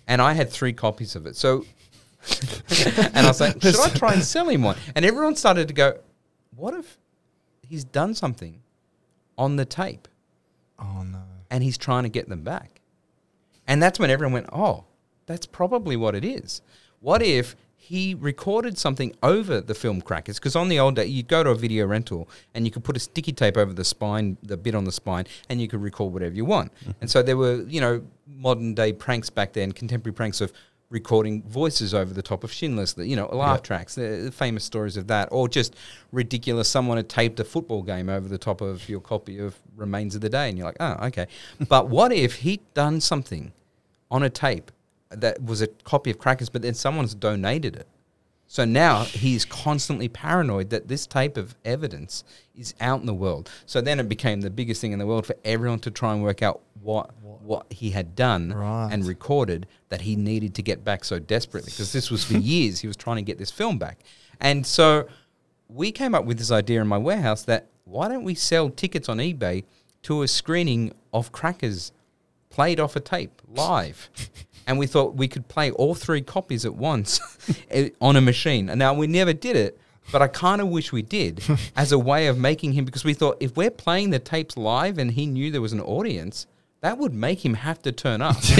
And I had three copies of it. So, and I was like, should I try and sell him one? And everyone started to go, what if he's done something on the tape Oh no. and he's trying to get them back? And that's when everyone went, oh, that's probably what it is. What if he recorded something over the film crackers? Because on the old day, you'd go to a video rental and you could put a sticky tape over the spine, the bit on the spine, and you could record whatever you want. Mm-hmm. And so there were, you know, modern day pranks back then, contemporary pranks of recording voices over the top of Schindler's, the- you know, laugh tracks, the, the famous stories of that, or just ridiculous. Someone had taped a football game over the top of your copy of Remains of the Day, and you're like, oh, okay. but what if he'd done something on a tape that was a copy of Crackers, but then someone's donated it? So now he's constantly paranoid that this type of evidence is out in the world. So then it became the biggest thing in the world for everyone to try and work out what what he had done Right. and recorded that he needed to get back so desperately because this was for years he was trying to get this film back. And so we came up with this idea in my warehouse that why don't we sell tickets on eBay to a screening of Crackers played off a tape live. and we thought we could play all three copies at once eh, on a machine. And now we never did it, but I kind of wish we did as a way of making him because we thought if we're playing the tapes live and he knew there was an audience, that would make him have to turn up to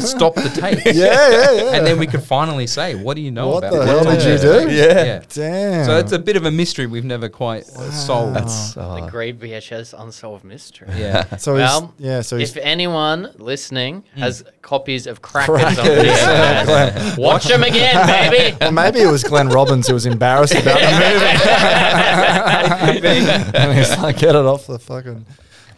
stop the tape. Yeah, yeah, yeah. And then we could finally say, "What do you know What about the it?" hell did you do? Yeah. Damn. So it's a bit of a mystery we've never quite uh, solved. That's The uh, great VHS unsolved mystery. yeah. so Well, he's, yeah. So If anyone listening Hmm. has copies of Crackers, on VHS, watch them again, baby. Or maybe it was Glenn Robbins who was embarrassed about the movie. and he's like, get it off the fucking.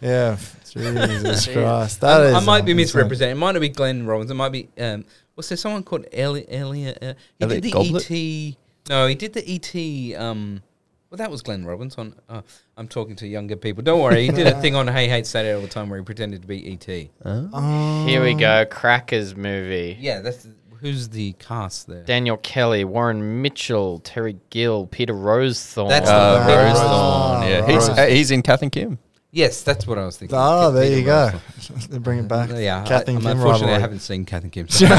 Yeah. Jesus Christ. That I, is I might be insane. misrepresenting. It might not be Glenn Robbins. It might be um, was there someone called Elliot? Elliot uh, he Elliot did the Goblet? ET. No, he did the ET. Um, well, that was Glenn Robbins. On uh, I'm talking to younger people. Don't worry. He did a thing on Hey Hate Saturday all the time where he pretended to be ET. Oh. Here we go. Crackers movie. Yeah, that's who's the cast there. Daniel Kelly, Warren Mitchell, Terry Gill, Peter Rowsthorn. That's the uh, Peter Rose Rowsthorn. Thorn, Yeah, he's uh, he's in Kath and Kim. Yes, that's what I was thinking. Oh, Ke- there Peter you go. They bring it back. Yeah, Kath I, and I'm Kim unfortunately I haven't seen Kath and Kim. so-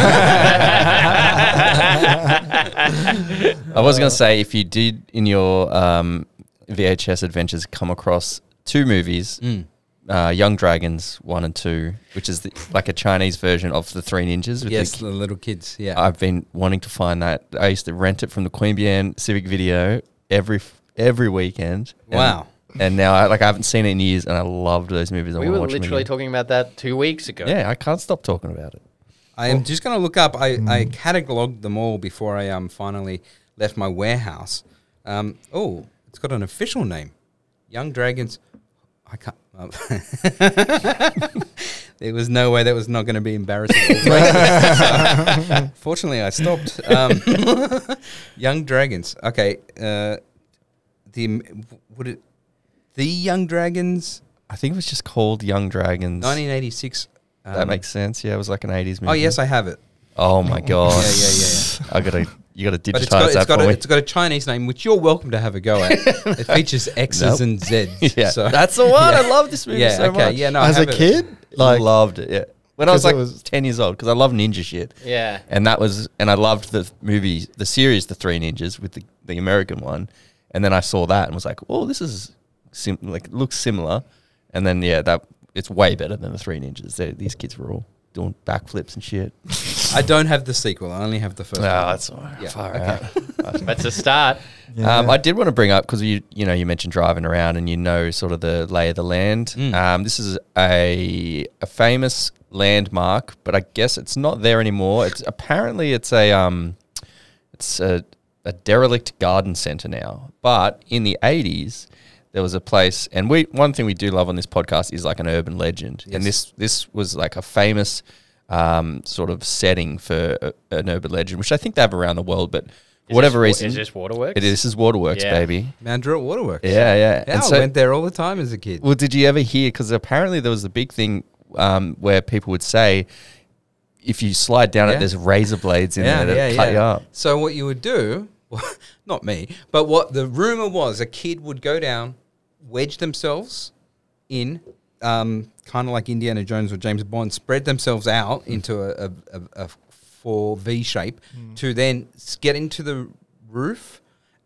I was going to say if you did in your um, VHS adventures come across two movies, Mm. uh, Young Dragons one and two, which is the, like a Chinese version of the Three Ninjas. With Yes, the, the little kids. Yeah. I've been wanting to find that. I used to rent it from the Queanbeyan Civic Video every every weekend. And- Wow. And now, I, like, I haven't seen it in years, and I loved those movies. I We wanna were watch them literally again. talking about that two weeks ago. Yeah, I can't stop talking about it. I am just going to look up. I, I catalogued them all before I um finally left my warehouse. Um, oh, it's got an official name, Young Dragons. I can't. Um, there was no way that was not going to be embarrassing. Fortunately, I stopped. Um, Young Dragons. Okay. Uh, the would it the Young Dragons I think it was just called Young Dragons. 1986. that um, makes sense. Yeah, it was like an 80s movie. Oh yes, I have it. Oh my god. Yeah, yeah, yeah, I gotta, you gotta digitize But it's got, it's that got, for a, me. it's got a Chinese name, which you're welcome to have a go at. it features X's Nope. and Z's. yeah, so. that's the one. I love this movie yeah, so okay, much. yeah, no, I As a have it. kid, like like loved it. Yeah, when I was 'Cause it like was- ten years old, because I love ninja shit. Yeah. and that was and I loved the movie, the series, The Three Ninjas with the, the American one, and then I saw that and was like, oh, this is sim- like looks similar, and then yeah, that it's way better than the Three Ninjas. They, these kids were all doing backflips and shit. I don't have the sequel. I only have the first. Oh, one. that's all right. Yeah, far okay. out. That's a start. yeah. Um, I did want to bring up because you you know you mentioned driving around and you know sort of the lay of the land. Mm. Um, this is a a famous landmark, but I guess it's not there anymore. It's apparently it's a um, it's a, a derelict garden center now. But in the eighties, there was a place, and we one thing we do love on this podcast is like an urban legend, Yes. and this this was like a famous um, sort of setting for a, an urban legend, which I think they have around the world, but. For Is whatever this, reason, Is this Waterworks? it is. This is Waterworks, Yeah. baby. Mount Waterworks. Yeah, yeah. Yeah, And I so, went there all the time as a kid. well, did you ever hear? Because apparently there was a big thing um, where people would say, if you slide down Yeah. it, there's razor blades in there that cut you up. So what you would do, well, not me, but what the rumor was, a kid would go down, wedge themselves in, um, kind of like Indiana Jones or James Bond, spread themselves out into a, a, a, a four V shape to then get into the roof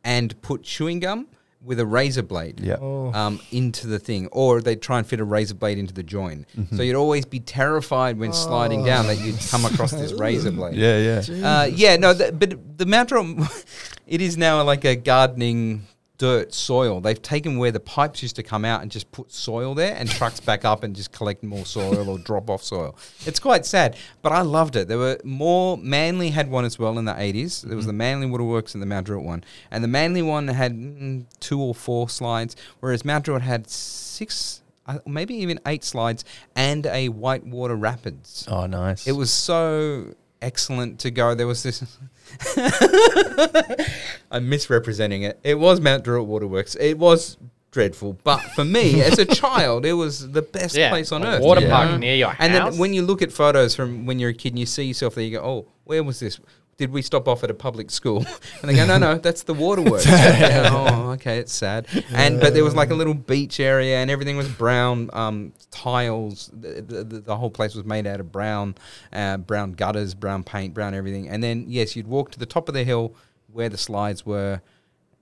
and put chewing gum with a razor blade Yeah. Oh. um, into the thing, or they'd try and fit a razor blade into the join. Mm-hmm. So you'd always be terrified when sliding down that you'd come across this razor blade. Yeah, yeah. Uh, yeah, no, th- but the Mount Druitt, it is now like a gardening dirt soil. They've taken where the pipes used to come out and just put soil there, and trucks back up and just collect more soil or drop off soil. It's quite sad, but I loved it. There were more. Manly had one as well in the eighties. There was the Manly Waterworks and the Mount Druitt one, and the Manly one had mm, two or four slides, whereas Mount Druitt had six. Uh, maybe even eight slides and a whitewater rapids. Oh, nice. It was so excellent to go. There was this. I'm misrepresenting it. It was Mount Druitt Waterworks. It was dreadful, but for me as a child, it was the best Yeah, place on earth. water park know? near your And house. then when you look at photos from when you're a kid and you see yourself there, you go, "Oh, where was this?" Did we stop off at a public school? And they go, no, no, that's the waterworks. Oh, okay, it's sad. And but there was like a little beach area, and everything was brown um, tiles. The, the, the- whole place was made out of brown, uh, brown gutters, brown paint, brown everything. And then yes, you'd walk to the top of the hill where the slides were,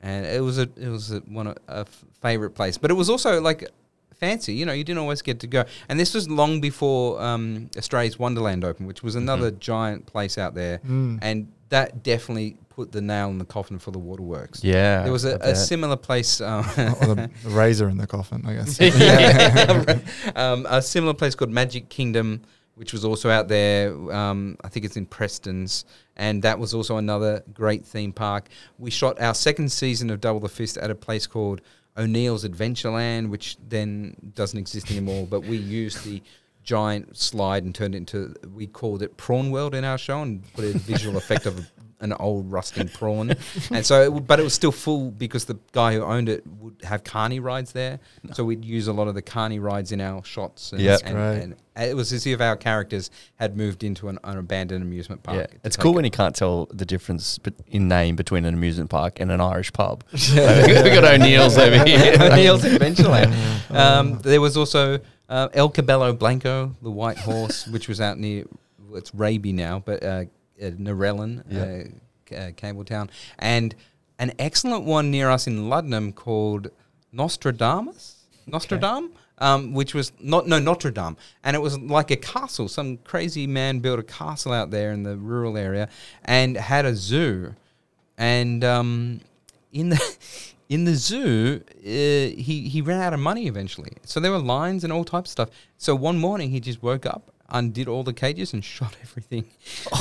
and it was a it was a, one of a f- favorite place. But it was also like fancy. You know, you didn't always get to go. And this was long before um, Australia's Wonderland opened, which was another giant place out there, Mm. and that definitely put the nail in the coffin for the waterworks. yeah. There was a, bet. similar place. Um, or the, the razor in the coffin, I guess. um, a similar place called Magic Kingdom, which was also out there. Um, I think it's in Prestons, and that was also another great theme park. We shot our second season of Double the Fist at a place called O'Neill's Adventureland, which then doesn't exist anymore. But we used the giant slide and turned it into we called it Prawn World in our show and put a visual effect of a, an old rusting prawn. And so, it, would- but it was still full because the guy who owned it would have carny rides there. So we'd use a lot of the carny rides in our shots. And, Yep. and, Great. and it was as if our characters had moved into an, an abandoned amusement park. Yeah, it's take cool it. when you can't tell the difference in name between an amusement park and an Irish pub. We've got O'Neill's over here. O'Neill's Adventureland. Um, there was also uh, El Caballo Blanco, the white horse, which was out near, it's Raby now, but uh, uh, Narellan, uh, C- uh, Campbelltown. And an excellent one near us in Luddenham called Nostradamus. Notre Dame, um, which was not no Notre Dame, and it was like a castle. Some crazy man built a castle out there in the rural area, and had a zoo, and um, in the in the zoo, uh, he he ran out of money eventually. So there were lines and all types of stuff. So one morning he just woke up. Undid all the cages and shot everything. and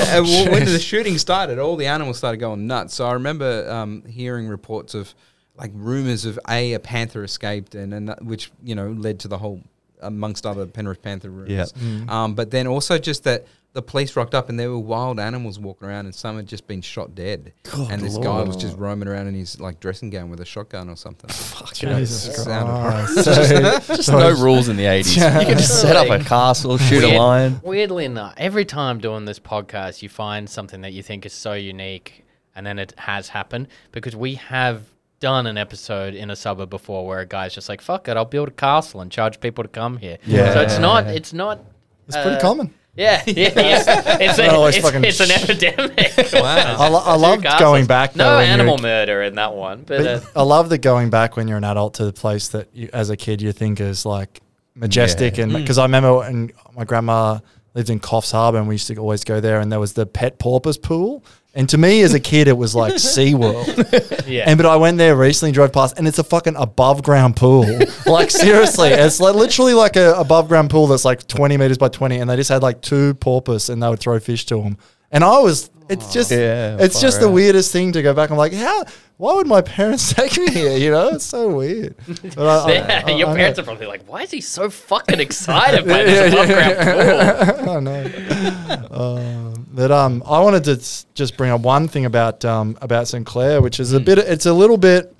uh, w- when the shooting started, all the animals started going nuts. So I remember um, hearing reports of like rumors of a a panther escaped, and and that- which you know led to the whole amongst other Penrith Panther rumors. Yeah. Um, but then also just that the police rocked up and there were wild animals walking around, and some had just been shot dead, God and this guy was just roaming around in his like dressing gown with a shotgun or something. You know, Jesus Christ. So- Just no rules in the 80s. You can just set up a castle, shoot a lion. Weirdly enough, every time doing this podcast, you find something that you think is so unique, and then it has happened because we have done an episode in a suburb before where a guy's just like, "Fuck it, I'll build a castle and charge people to come here." Yeah. So it's not. It's not. It's pretty uh, common. Yeah, yeah, yeah. It's, a, always it's, fucking it's an sh- epidemic. Wow. I, lo- I Two loved going back. No when you're a animal murder in that one, but, uh, But I love the going back when you're an adult to the place that you, as a kid you think is like majestic Yeah. and because I remember when my grandma lived in Coffs Harbour and we used to always go there and there was the pet porpoise pool and to me as a kid it was like SeaWorld. Yeah. and but I went there recently drove past and it's a fucking above ground pool. Like seriously it's like literally like a above ground pool that's like 20 meters by 20 and they just had like two porpoise and they would throw fish to them and I was it's just Yeah, it's just far the weirdest thing to go back. I'm like how why would my parents take me here you know? It's so weird. But I, I- Yeah, I- your I parents know. are probably like, "Why is he so fucking excited by this above ground pool?" I know. um, but um, I wanted to just bring up one thing about um, about St Clair, which is a Hmm. bit. It's a little bit,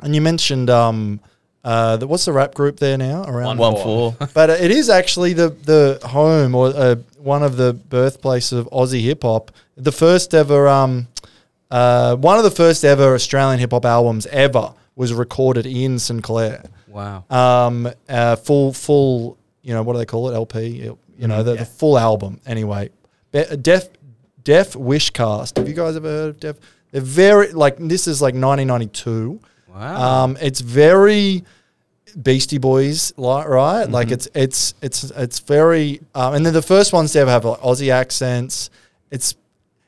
and you mentioned um, uh, the, what's the rap group there now around? One One Four. four. but it is actually the the home or uh, one of the birthplaces of Aussie hip hop. The first ever, um, uh, one of the first ever Australian hip hop albums ever was recorded in St Clair wow. um, uh, full, full, you know, what do they call it? LP, you know, the, the full album. Anyway, Be- Def, Def Wish Cast. Have you guys ever heard of Def? They're very like this is like 1992. Wow. Um, it's very Beastie Boys, like right? Like Mm-hmm. it's it's it's it's very, um, and then the first ones to ever have like Aussie accents. It's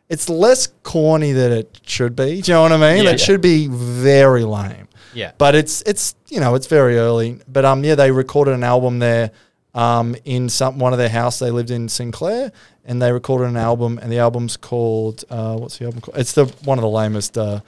it's less corny than it should be. Do you know what I mean? Yeah. It should be very lame Yeah. but it's it's you know it's very early. But um yeah, they recorded an album there um in some one of their house they lived in St Clair, and they recorded an album, and the album's called uh what's the album called? It's the one of the lamest. Uh,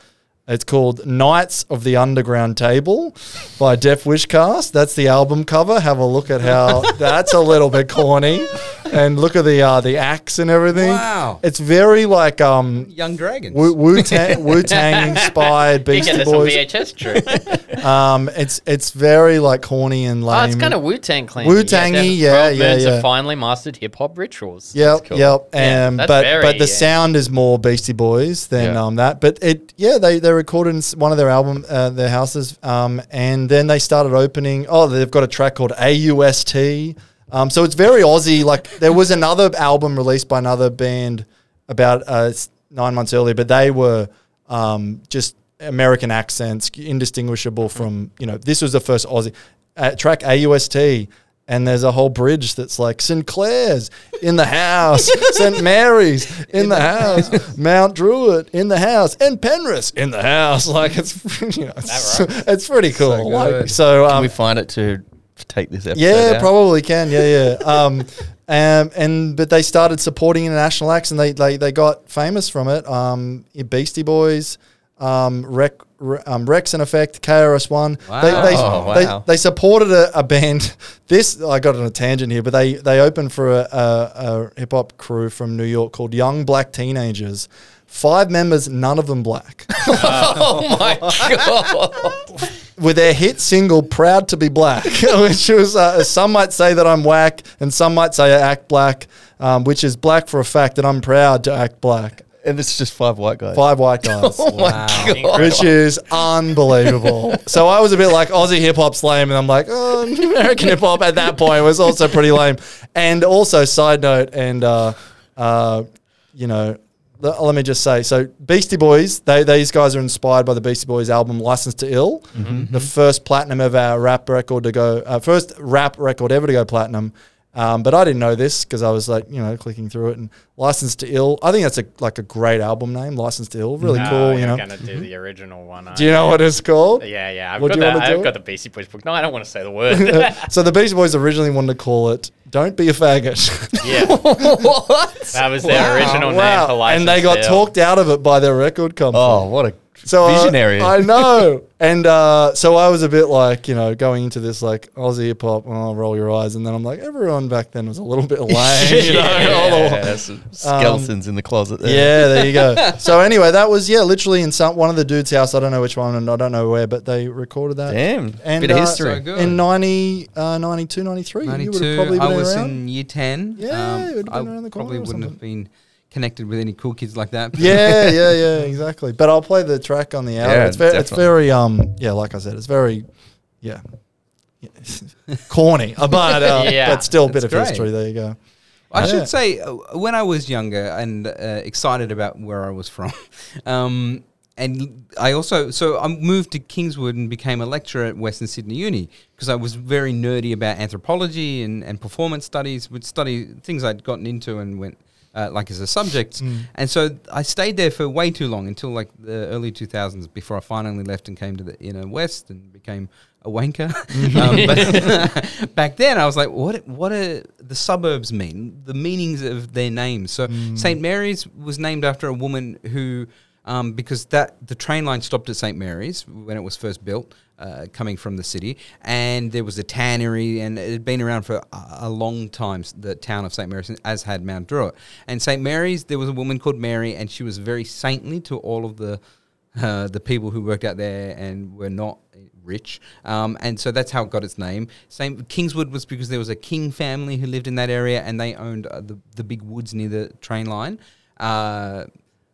it's called Knights of the Underground Table by Def Wish Cast. That's the album cover. Have a look at how that's a little bit corny. And look at the uh, the axe and everything. Wow. It's very like um Young Dragons. Wu Tang Wu Tang inspired You Beastie get this on Boys. VHS, Drew. Um, it's it's very like corny and lame. Oh, it's kind of Wu Tang clean. Wu-Tangy, yeah, yeah, Of yeah. finally mastered hip hop rituals. Yep, cool. yep. Yeah, Um, that's but very, but the yeah. sound is more Beastie Boys than Yeah. um that. But it yeah they they recorded in one of their album uh, their houses um and then they started opening. Oh, they've got a track called AUST. Um, so it's very Aussie. Like there was another album released by another band about uh, nine months earlier, but they were um just American accents, indistinguishable from you know. This was the first Aussie uh, track AUST. And there's a whole bridge that's like St Clair's in the house, St. Mary's in the house, Mount Druitt in the house, and Penrith in the house. Like it's, you know, it's, it's pretty cool. like, good. so Can um, we find it to take this episode? yeah, out? probably can. Yeah, yeah. Um, um, and but they started supporting international acts, and they they, they got famous from it. Um, Beastie Boys, um, Rec, Re- um, Rex and Effect, KRS One. Wow. They they, Oh, they, wow. they supported a, a band. This I got on a tangent here, but they they opened for a, a, a hip hop crew from New York called Young Black Teenagers. Five members, none of them black. Oh my god! with their hit single "Proud to Be Black," which was uh, some might say that I'm whack, and some might say I act black, um, which is black for a fact that I'm proud to act black. And this is just five white guys. Five white guys. Oh my Wow. god! Which is unbelievable. so I was a bit like Aussie hip hop's lame, and I'm like, oh, American hip hop at that point was also pretty lame. And also, side note, and uh, uh, you know, le- let me just say, so Beastie Boys, they these guys are inspired by the Beastie Boys album "License to Ill," the first platinum of our rap record to go, uh, first rap record ever to go platinum. Um, but I didn't know this because I was like, you know, clicking through it and "License to Ill." I think that's a like a great album name, "License to Ill." Really No, cool, you you're know. gonna do the original one. Do you know what it's called? Yeah, yeah. I've What got do you that. wanna do I've got the Beastie Boys book. No, I don't want to say the word. So the Beastie Boys originally wanted to call it "Don't Be a Faggot." yeah, what? that was their original name for license. and they got Deal. talked out of it by their record company. Oh, what a so uh, visionary. I know, and uh, so I was a bit like you know going into this like Aussie hip hop. Oh, roll your eyes, and then I'm like everyone back then was a little bit lame. you know, all the- yeah, some skeletons in the closet there. yeah, there you go. So anyway, that was yeah, literally in some one of the dudes' house. I don't know which one, and I don't know where, but they recorded that. Damn. And, Bit of uh, history. So good. In 90, uh, 92, 93. You would have probably been I was around. in year 10. Yeah, you would've I around the corner probably or wouldn't have been connected with any cool kids like that. yeah, yeah, yeah, exactly. But I'll play the track on the album. Yeah, it's, very, it's very, um, yeah, like I said, it's very, yeah, corny, but uh, Yeah, but still a bit it's of great. history. There you go. I Yeah. should say, uh, when I was younger and uh, excited about where I was from, um, and I also so I moved to Kingswood and became a lecturer at Western Sydney Uni because I was very nerdy about anthropology and, and performance studies, would study things I'd gotten into and went uh, like as a subject. And so I stayed there for way too long until like the early 2000s before I finally left and came to the inner west and became a wanker. um, but back then I was like, what what do the suburbs mean? The meanings of their names. So St. Mary's was named after a woman who um, because that the train line stopped at St Mary's when it was first built, uh, coming from the city, and there was a tannery, and it had been around for a, long time. The town of St Mary's, as had Mount Druitt, and St Mary's, there was a woman called Mary, and she was very saintly to all of the uh, the people who worked out there and were not rich, um, and so that's how it got its name. Same Kingswood was because there was a king family who lived in that area, and they owned uh, the the big woods near the train line. Uh,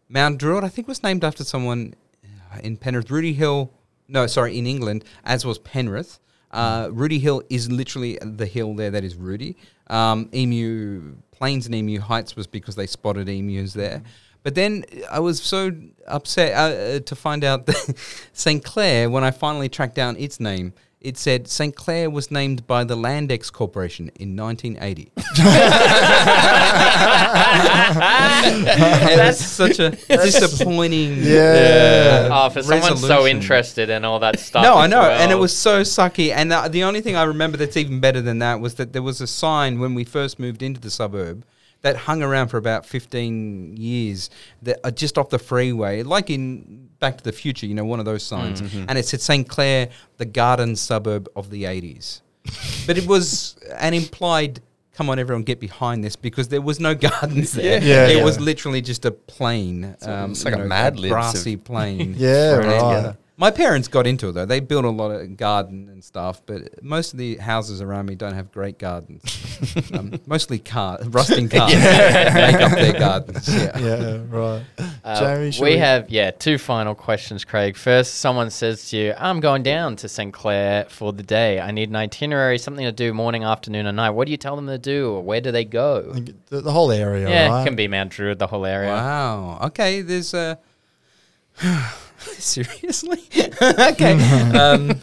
Mount Druitt, I think, was named after someone uh, in Penrith. Rooty Hill, no, sorry, in England, as was Penrith. Uh, Rooty Hill is literally the hill there that is Rudy. Um, Emu Plains and Emu Heights was because they spotted emus there. But then I was so upset uh, uh, to find out that St. Clair, when I finally tracked down its name, it said St. Clair was named by the Landex Corporation in 1980. that's such a disappointing. Yeah. Uh, oh, for someone so interested in all that stuff. No, I as know, and it was so sucky. And the, the only thing I remember that's even better than that was that there was a sign when we first moved into the suburb that hung around for about 15 years that are just off the freeway, like in Back to the Future, you know, one of those signs. And it said St. Clair, the garden suburb of the 80s. but it was an implied. Come on, everyone, get behind this because there was no gardens there. Yeah, it yeah. was literally just a plain, um, it's like you a know, Mad of- grassy plain. Yeah, right. Together. My parents got into it though. They built a lot of garden and stuff, but most of the houses around me don't have great gardens. um, mostly car, rusting cars make up their gardens. Yeah. Yeah, right. Uh, Jamie, should we, have yeah two final questions, Craig. First, someone says to you, "I'm going down to St Clair for the day. I need an itinerary, something to do morning, afternoon, and night. What do you tell them to do, or where do they go?" the, the whole area, yeah, right? it can be Mount Druitt, the whole area. Wow. Okay. There's a. Seriously? okay. um,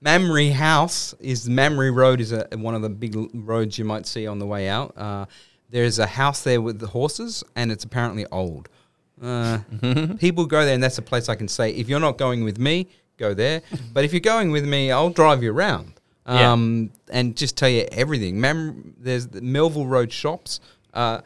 Mamre House is Mamre Road is a, one of the big l- roads you might see on the way out. Uh, there's a house there with the horses, and it's apparently old. Uh, people go there, and that's a place I can say if you're not going with me, go there. but if you're going with me, I'll drive you around. Yeah. Um, and just tell you everything. Mam- there's the Melville Road shops, uh,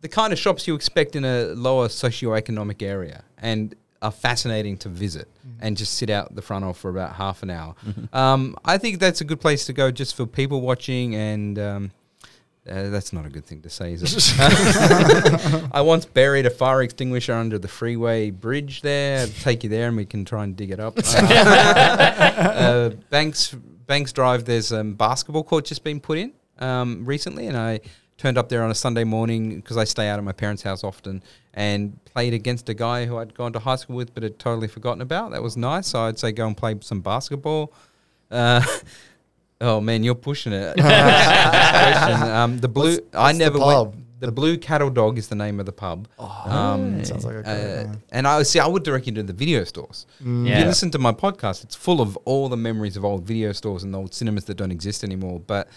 the kind of shops you expect in a lower socioeconomic area, and are fascinating to visit and just sit out the front of for about half an hour. Um, I think that's a good place to go just for people watching and. Um, uh, that's not a good thing to say, is it? I once buried a fire extinguisher under the freeway bridge there. I'd take you there and we can try and dig it up. Uh, uh, Banks Banks Drive, there's a um, basketball court just been put in um, recently, and I turned up there on a Sunday morning because I stay out at my parents' house often and played against a guy who I'd gone to high school with but had totally forgotten about. That was nice. So I'd say go and play some basketball. Uh, oh man, you're pushing it. Um, the blue. What's- I what's the never pub? went. the Blue Cattle Dog is the name of the pub. um, Sounds like a great uh, one. and I see. I would direct you to the video stores. If Yeah. you listen to my podcast, it's full of all the memories of old video stores and the old cinemas that don't exist anymore. But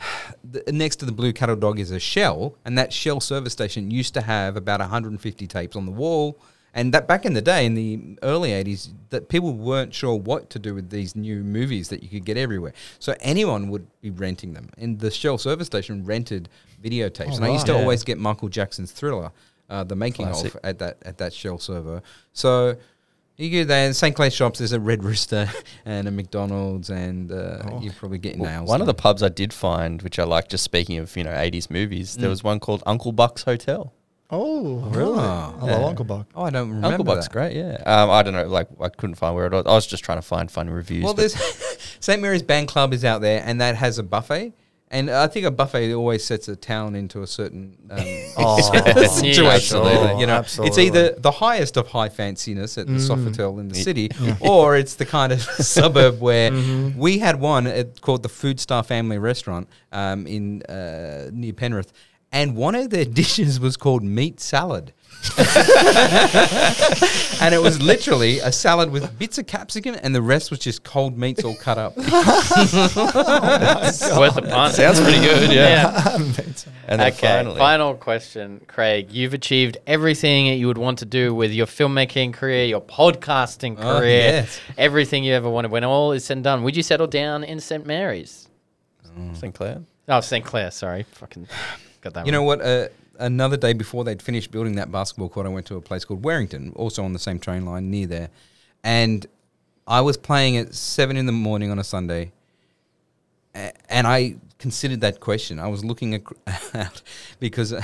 the, next to the Blue Cattle Dog is a Shell, and that Shell service station used to have about 150 tapes on the wall. And that back in the day, in the early 80s, that people weren't sure what to do with these new movies that you could get everywhere. So anyone would be renting them. And the Shell service station rented videotapes. Oh, and I used right. to Yeah. always get Michael Jackson's Thriller, uh, the making Classic. of, at that at that Shell server. So you go there in St. Clair shops. There's a Red Rooster and a McDonald's, and uh, Oh. you're probably getting Well, nails. One of the pubs I did find, which I like, just speaking of you know eighties movies, Mm. there was one called Uncle Buck's Hotel. Oh, really? Ah. I love Yeah. Uncle Buck. Oh, I don't remember Uncle Buck's that. great, yeah. Um, I don't know, like I couldn't find where it was. I was just trying to find funny reviews. Well, there's St. Mary's Band Club is out there, and that has a buffet. And I think a buffet always sets a town into a certain um, Oh, situation. absolutely. You know, Absolutely. it's either the highest of high fanciness at the Mm. Sofitel in the city, or it's the kind of suburb where we had one uh, called the Food Star Family Restaurant um, in uh, near Penrith, and one of their dishes was called meat salad. and it was literally a salad with bits of capsicum, and the rest was just cold meats all cut up. It's worth the punt. Sounds pretty good, yeah. And then okay, finally, final question, Craig. You've achieved everything that you would want to do with your filmmaking career, your podcasting Oh, career, yes. everything you ever wanted. When all is said and done, would you settle down in St. Mary's? Sinclair. Oh, St. Clair. Sorry, fucking got that. You know what? Uh, another day before they'd finished building that basketball court, I went to a place called Werrington, also on the same train line near there. And I was playing at seven in the morning on a Sunday. And I considered that question. I was looking out because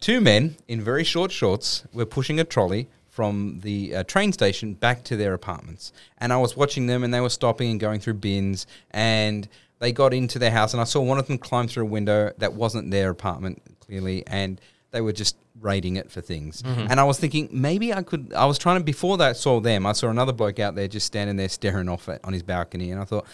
two men in very short shorts were pushing a trolley from the uh, train station back to their apartments. And I was watching them, and they were stopping and going through bins. And they got into their house, and I saw one of them climb through a window that wasn't their apartment, clearly. And they were just raiding it for things. Mm-hmm. And I was thinking, maybe I could. I was trying to, before that, I saw them, I saw another bloke out there just standing there staring off at, on his balcony. And I thought,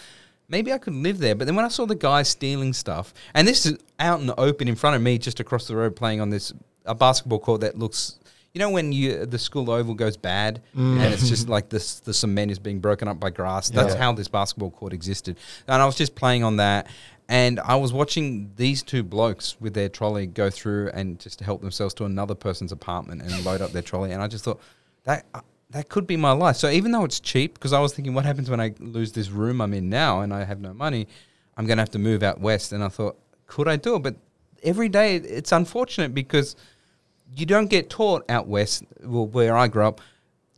maybe I could live there. But then when I saw the guy stealing stuff, and this is out in the open in front of me, just across the road, playing on this a basketball court that looks. You know when you the school oval goes bad and it's just like this the cement is being broken up by grass. That's Yeah. how this basketball court existed. And I was just playing on that and I was watching these two blokes with their trolley go through and just help themselves to another person's apartment and load up their trolley and I just thought that uh, that could be my life. So even though it's cheap, because I was thinking, what happens when I lose this room I'm in now and I have no money? I'm going to have to move out west. And I thought, could I do it? But every day it's unfortunate because you don't get taught out west, well, where I grew up,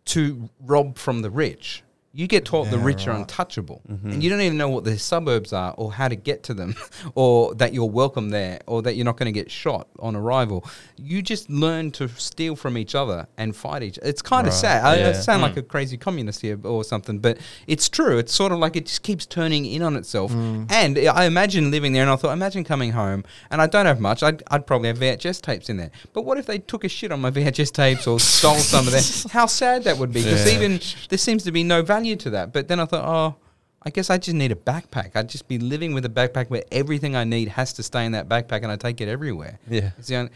to rob from the rich. You get taught the Yeah, rich are right. untouchable, mm-hmm. and you don't even know what the suburbs are, or how to get to them, or that you're welcome there, or that you're not going to get shot on arrival. You just learn to steal from each other and fight each. It's kind of Right, sad. I, I yeah. sound like mm. a crazy communist here or something, but it's true. It's sort of like it just keeps turning in on itself. Mm. And I imagine living there, and I thought, imagine coming home, and I don't have much. I'd, I'd probably have VHS tapes in there. But what if they took a shit on my VHS tapes or stole some of them? How sad that would be. Because Yeah. even there seems to be no value to that. But then I thought, oh. I guess I just need a backpack. I'd just be living with a backpack where everything I need has to stay in that backpack, and I take it everywhere. Yeah. It's the only,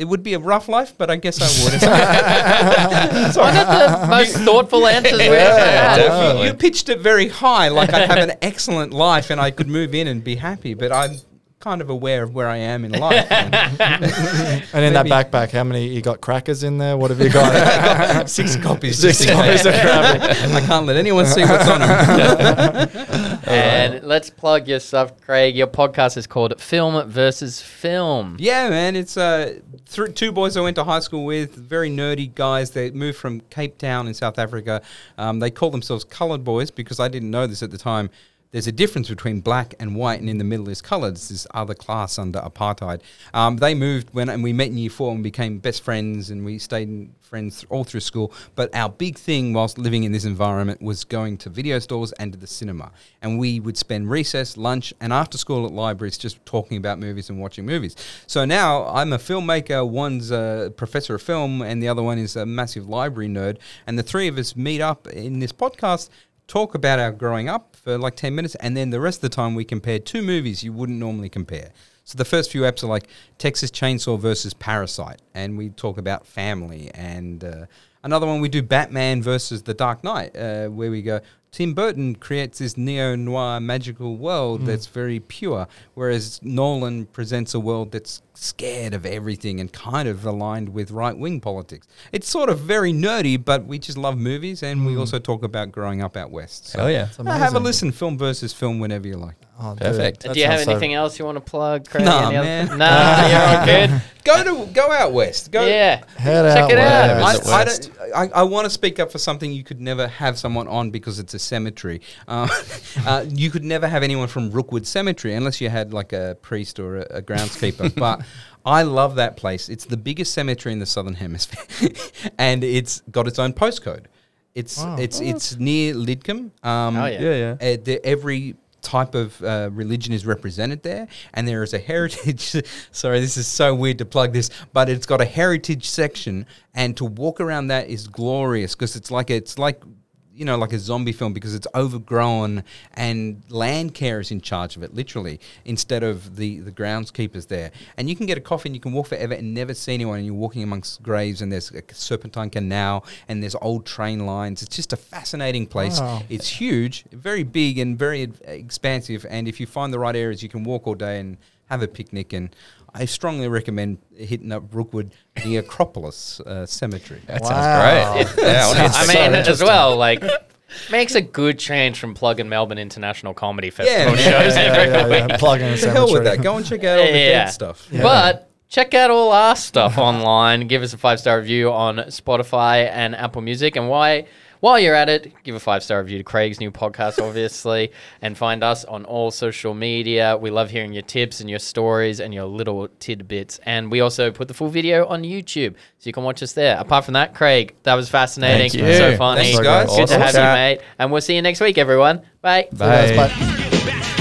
it would be a rough life, but I guess I would. One of the most thoughtful answers we've ever had. definitely. You pitched it very high, like I'd have an excellent life and I could move in and be happy. But I'm kind of aware of where I am in life. and And in Maybe- that backpack, how many you got crackers in there? What have you got? six copies. Six copies case. of Gravity. I can't let anyone see what's on them. And let's plug your stuff, Craig. Your podcast is called Film versus Film. Yeah, man. It's uh, th- two boys I went to high school with, very nerdy guys. They moved from Cape Town in South Africa. Um, they call themselves coloured boys because I didn't know this at the time. There's a difference between black and white, and in the middle is coloured. It's this other class under apartheid. Um, they moved when, and we met in year four and became best friends, and we stayed friends all through school. But our big thing whilst living in this environment was going to video stores and to the cinema. And we would spend recess, lunch, and after school at libraries just talking about movies and watching movies. So now I'm a filmmaker. One's a professor of film, and the other one is a massive library nerd. And the three of us meet up in this podcast. talk about our growing up for like 10 minutes, and then the rest of the time we compare two movies you wouldn't normally compare. So the first few apps are like Texas Chainsaw versus Parasite, and we talk about family. And uh, another one we do Batman versus The Dark Knight, uh, where we go. Tim Burton creates this neo noir magical world that's very pure, whereas Nolan presents a world that's scared of everything and kind of aligned with right wing politics. It's sort of very nerdy, but we just love movies and we also talk about growing up out west. So Hell yeah. Uh, have a listen, film versus film, whenever you like. Oh, Perfect. Do you have sounds so- anything else you want to plug, Craig? Nah, Any other- man. Nah, you're all good. Go to go out west. Go. yeah. Head Check out it out. west. I, I, don't, I, I want to speak up for something you could never have someone on because it's a cemetery. Uh, uh, you could never have anyone from Rookwood Cemetery unless you had like a priest or a, a groundskeeper. but I love that place. It's the biggest cemetery in the southern hemisphere, and it's got its own postcode. It's Wow. it's it's near Lidcombe. Um, Oh, yeah. Yeah, yeah. uh, the, every type of uh, religion is represented there, and there is a heritage. sorry, this is so weird to plug this, but it's got a heritage section, and to walk around that is glorious because it's like it's like you know like a zombie film because it's overgrown and land care is in charge of it literally instead of the the groundskeepers there and you can get a coffee and you can walk forever and never see anyone and you're walking amongst graves and there's a serpentine canal and there's old train lines it's just a fascinating place Wow. it's huge, very big, and very expansive. And if you find the right areas, you can walk all day and have a picnic. And I strongly recommend hitting up Rookwood, the Necropolis uh, Cemetery. That Wow. sounds great. yeah, I I check so mean, as well, like, makes a good change from plugging Melbourne International Comedy Festival man. shows Yeah, every yeah, yeah, week. Plug in a The hell with that. Go and check out all the Yeah. dead stuff. But check out all our stuff online. Give us a five star review on Spotify and Apple Music. And why? While you're at it, give a five star review to Craig's new podcast, obviously, and find us on all social media. We love hearing your tips and your stories and your little tidbits. And we also put the full video on YouTube, so you can watch us there. Apart from that, Craig, that was fascinating. Thank you. So funny. Thanks, guys. Good to have you, mate. And we'll see you next week, everyone. Bye. Yes, Bye.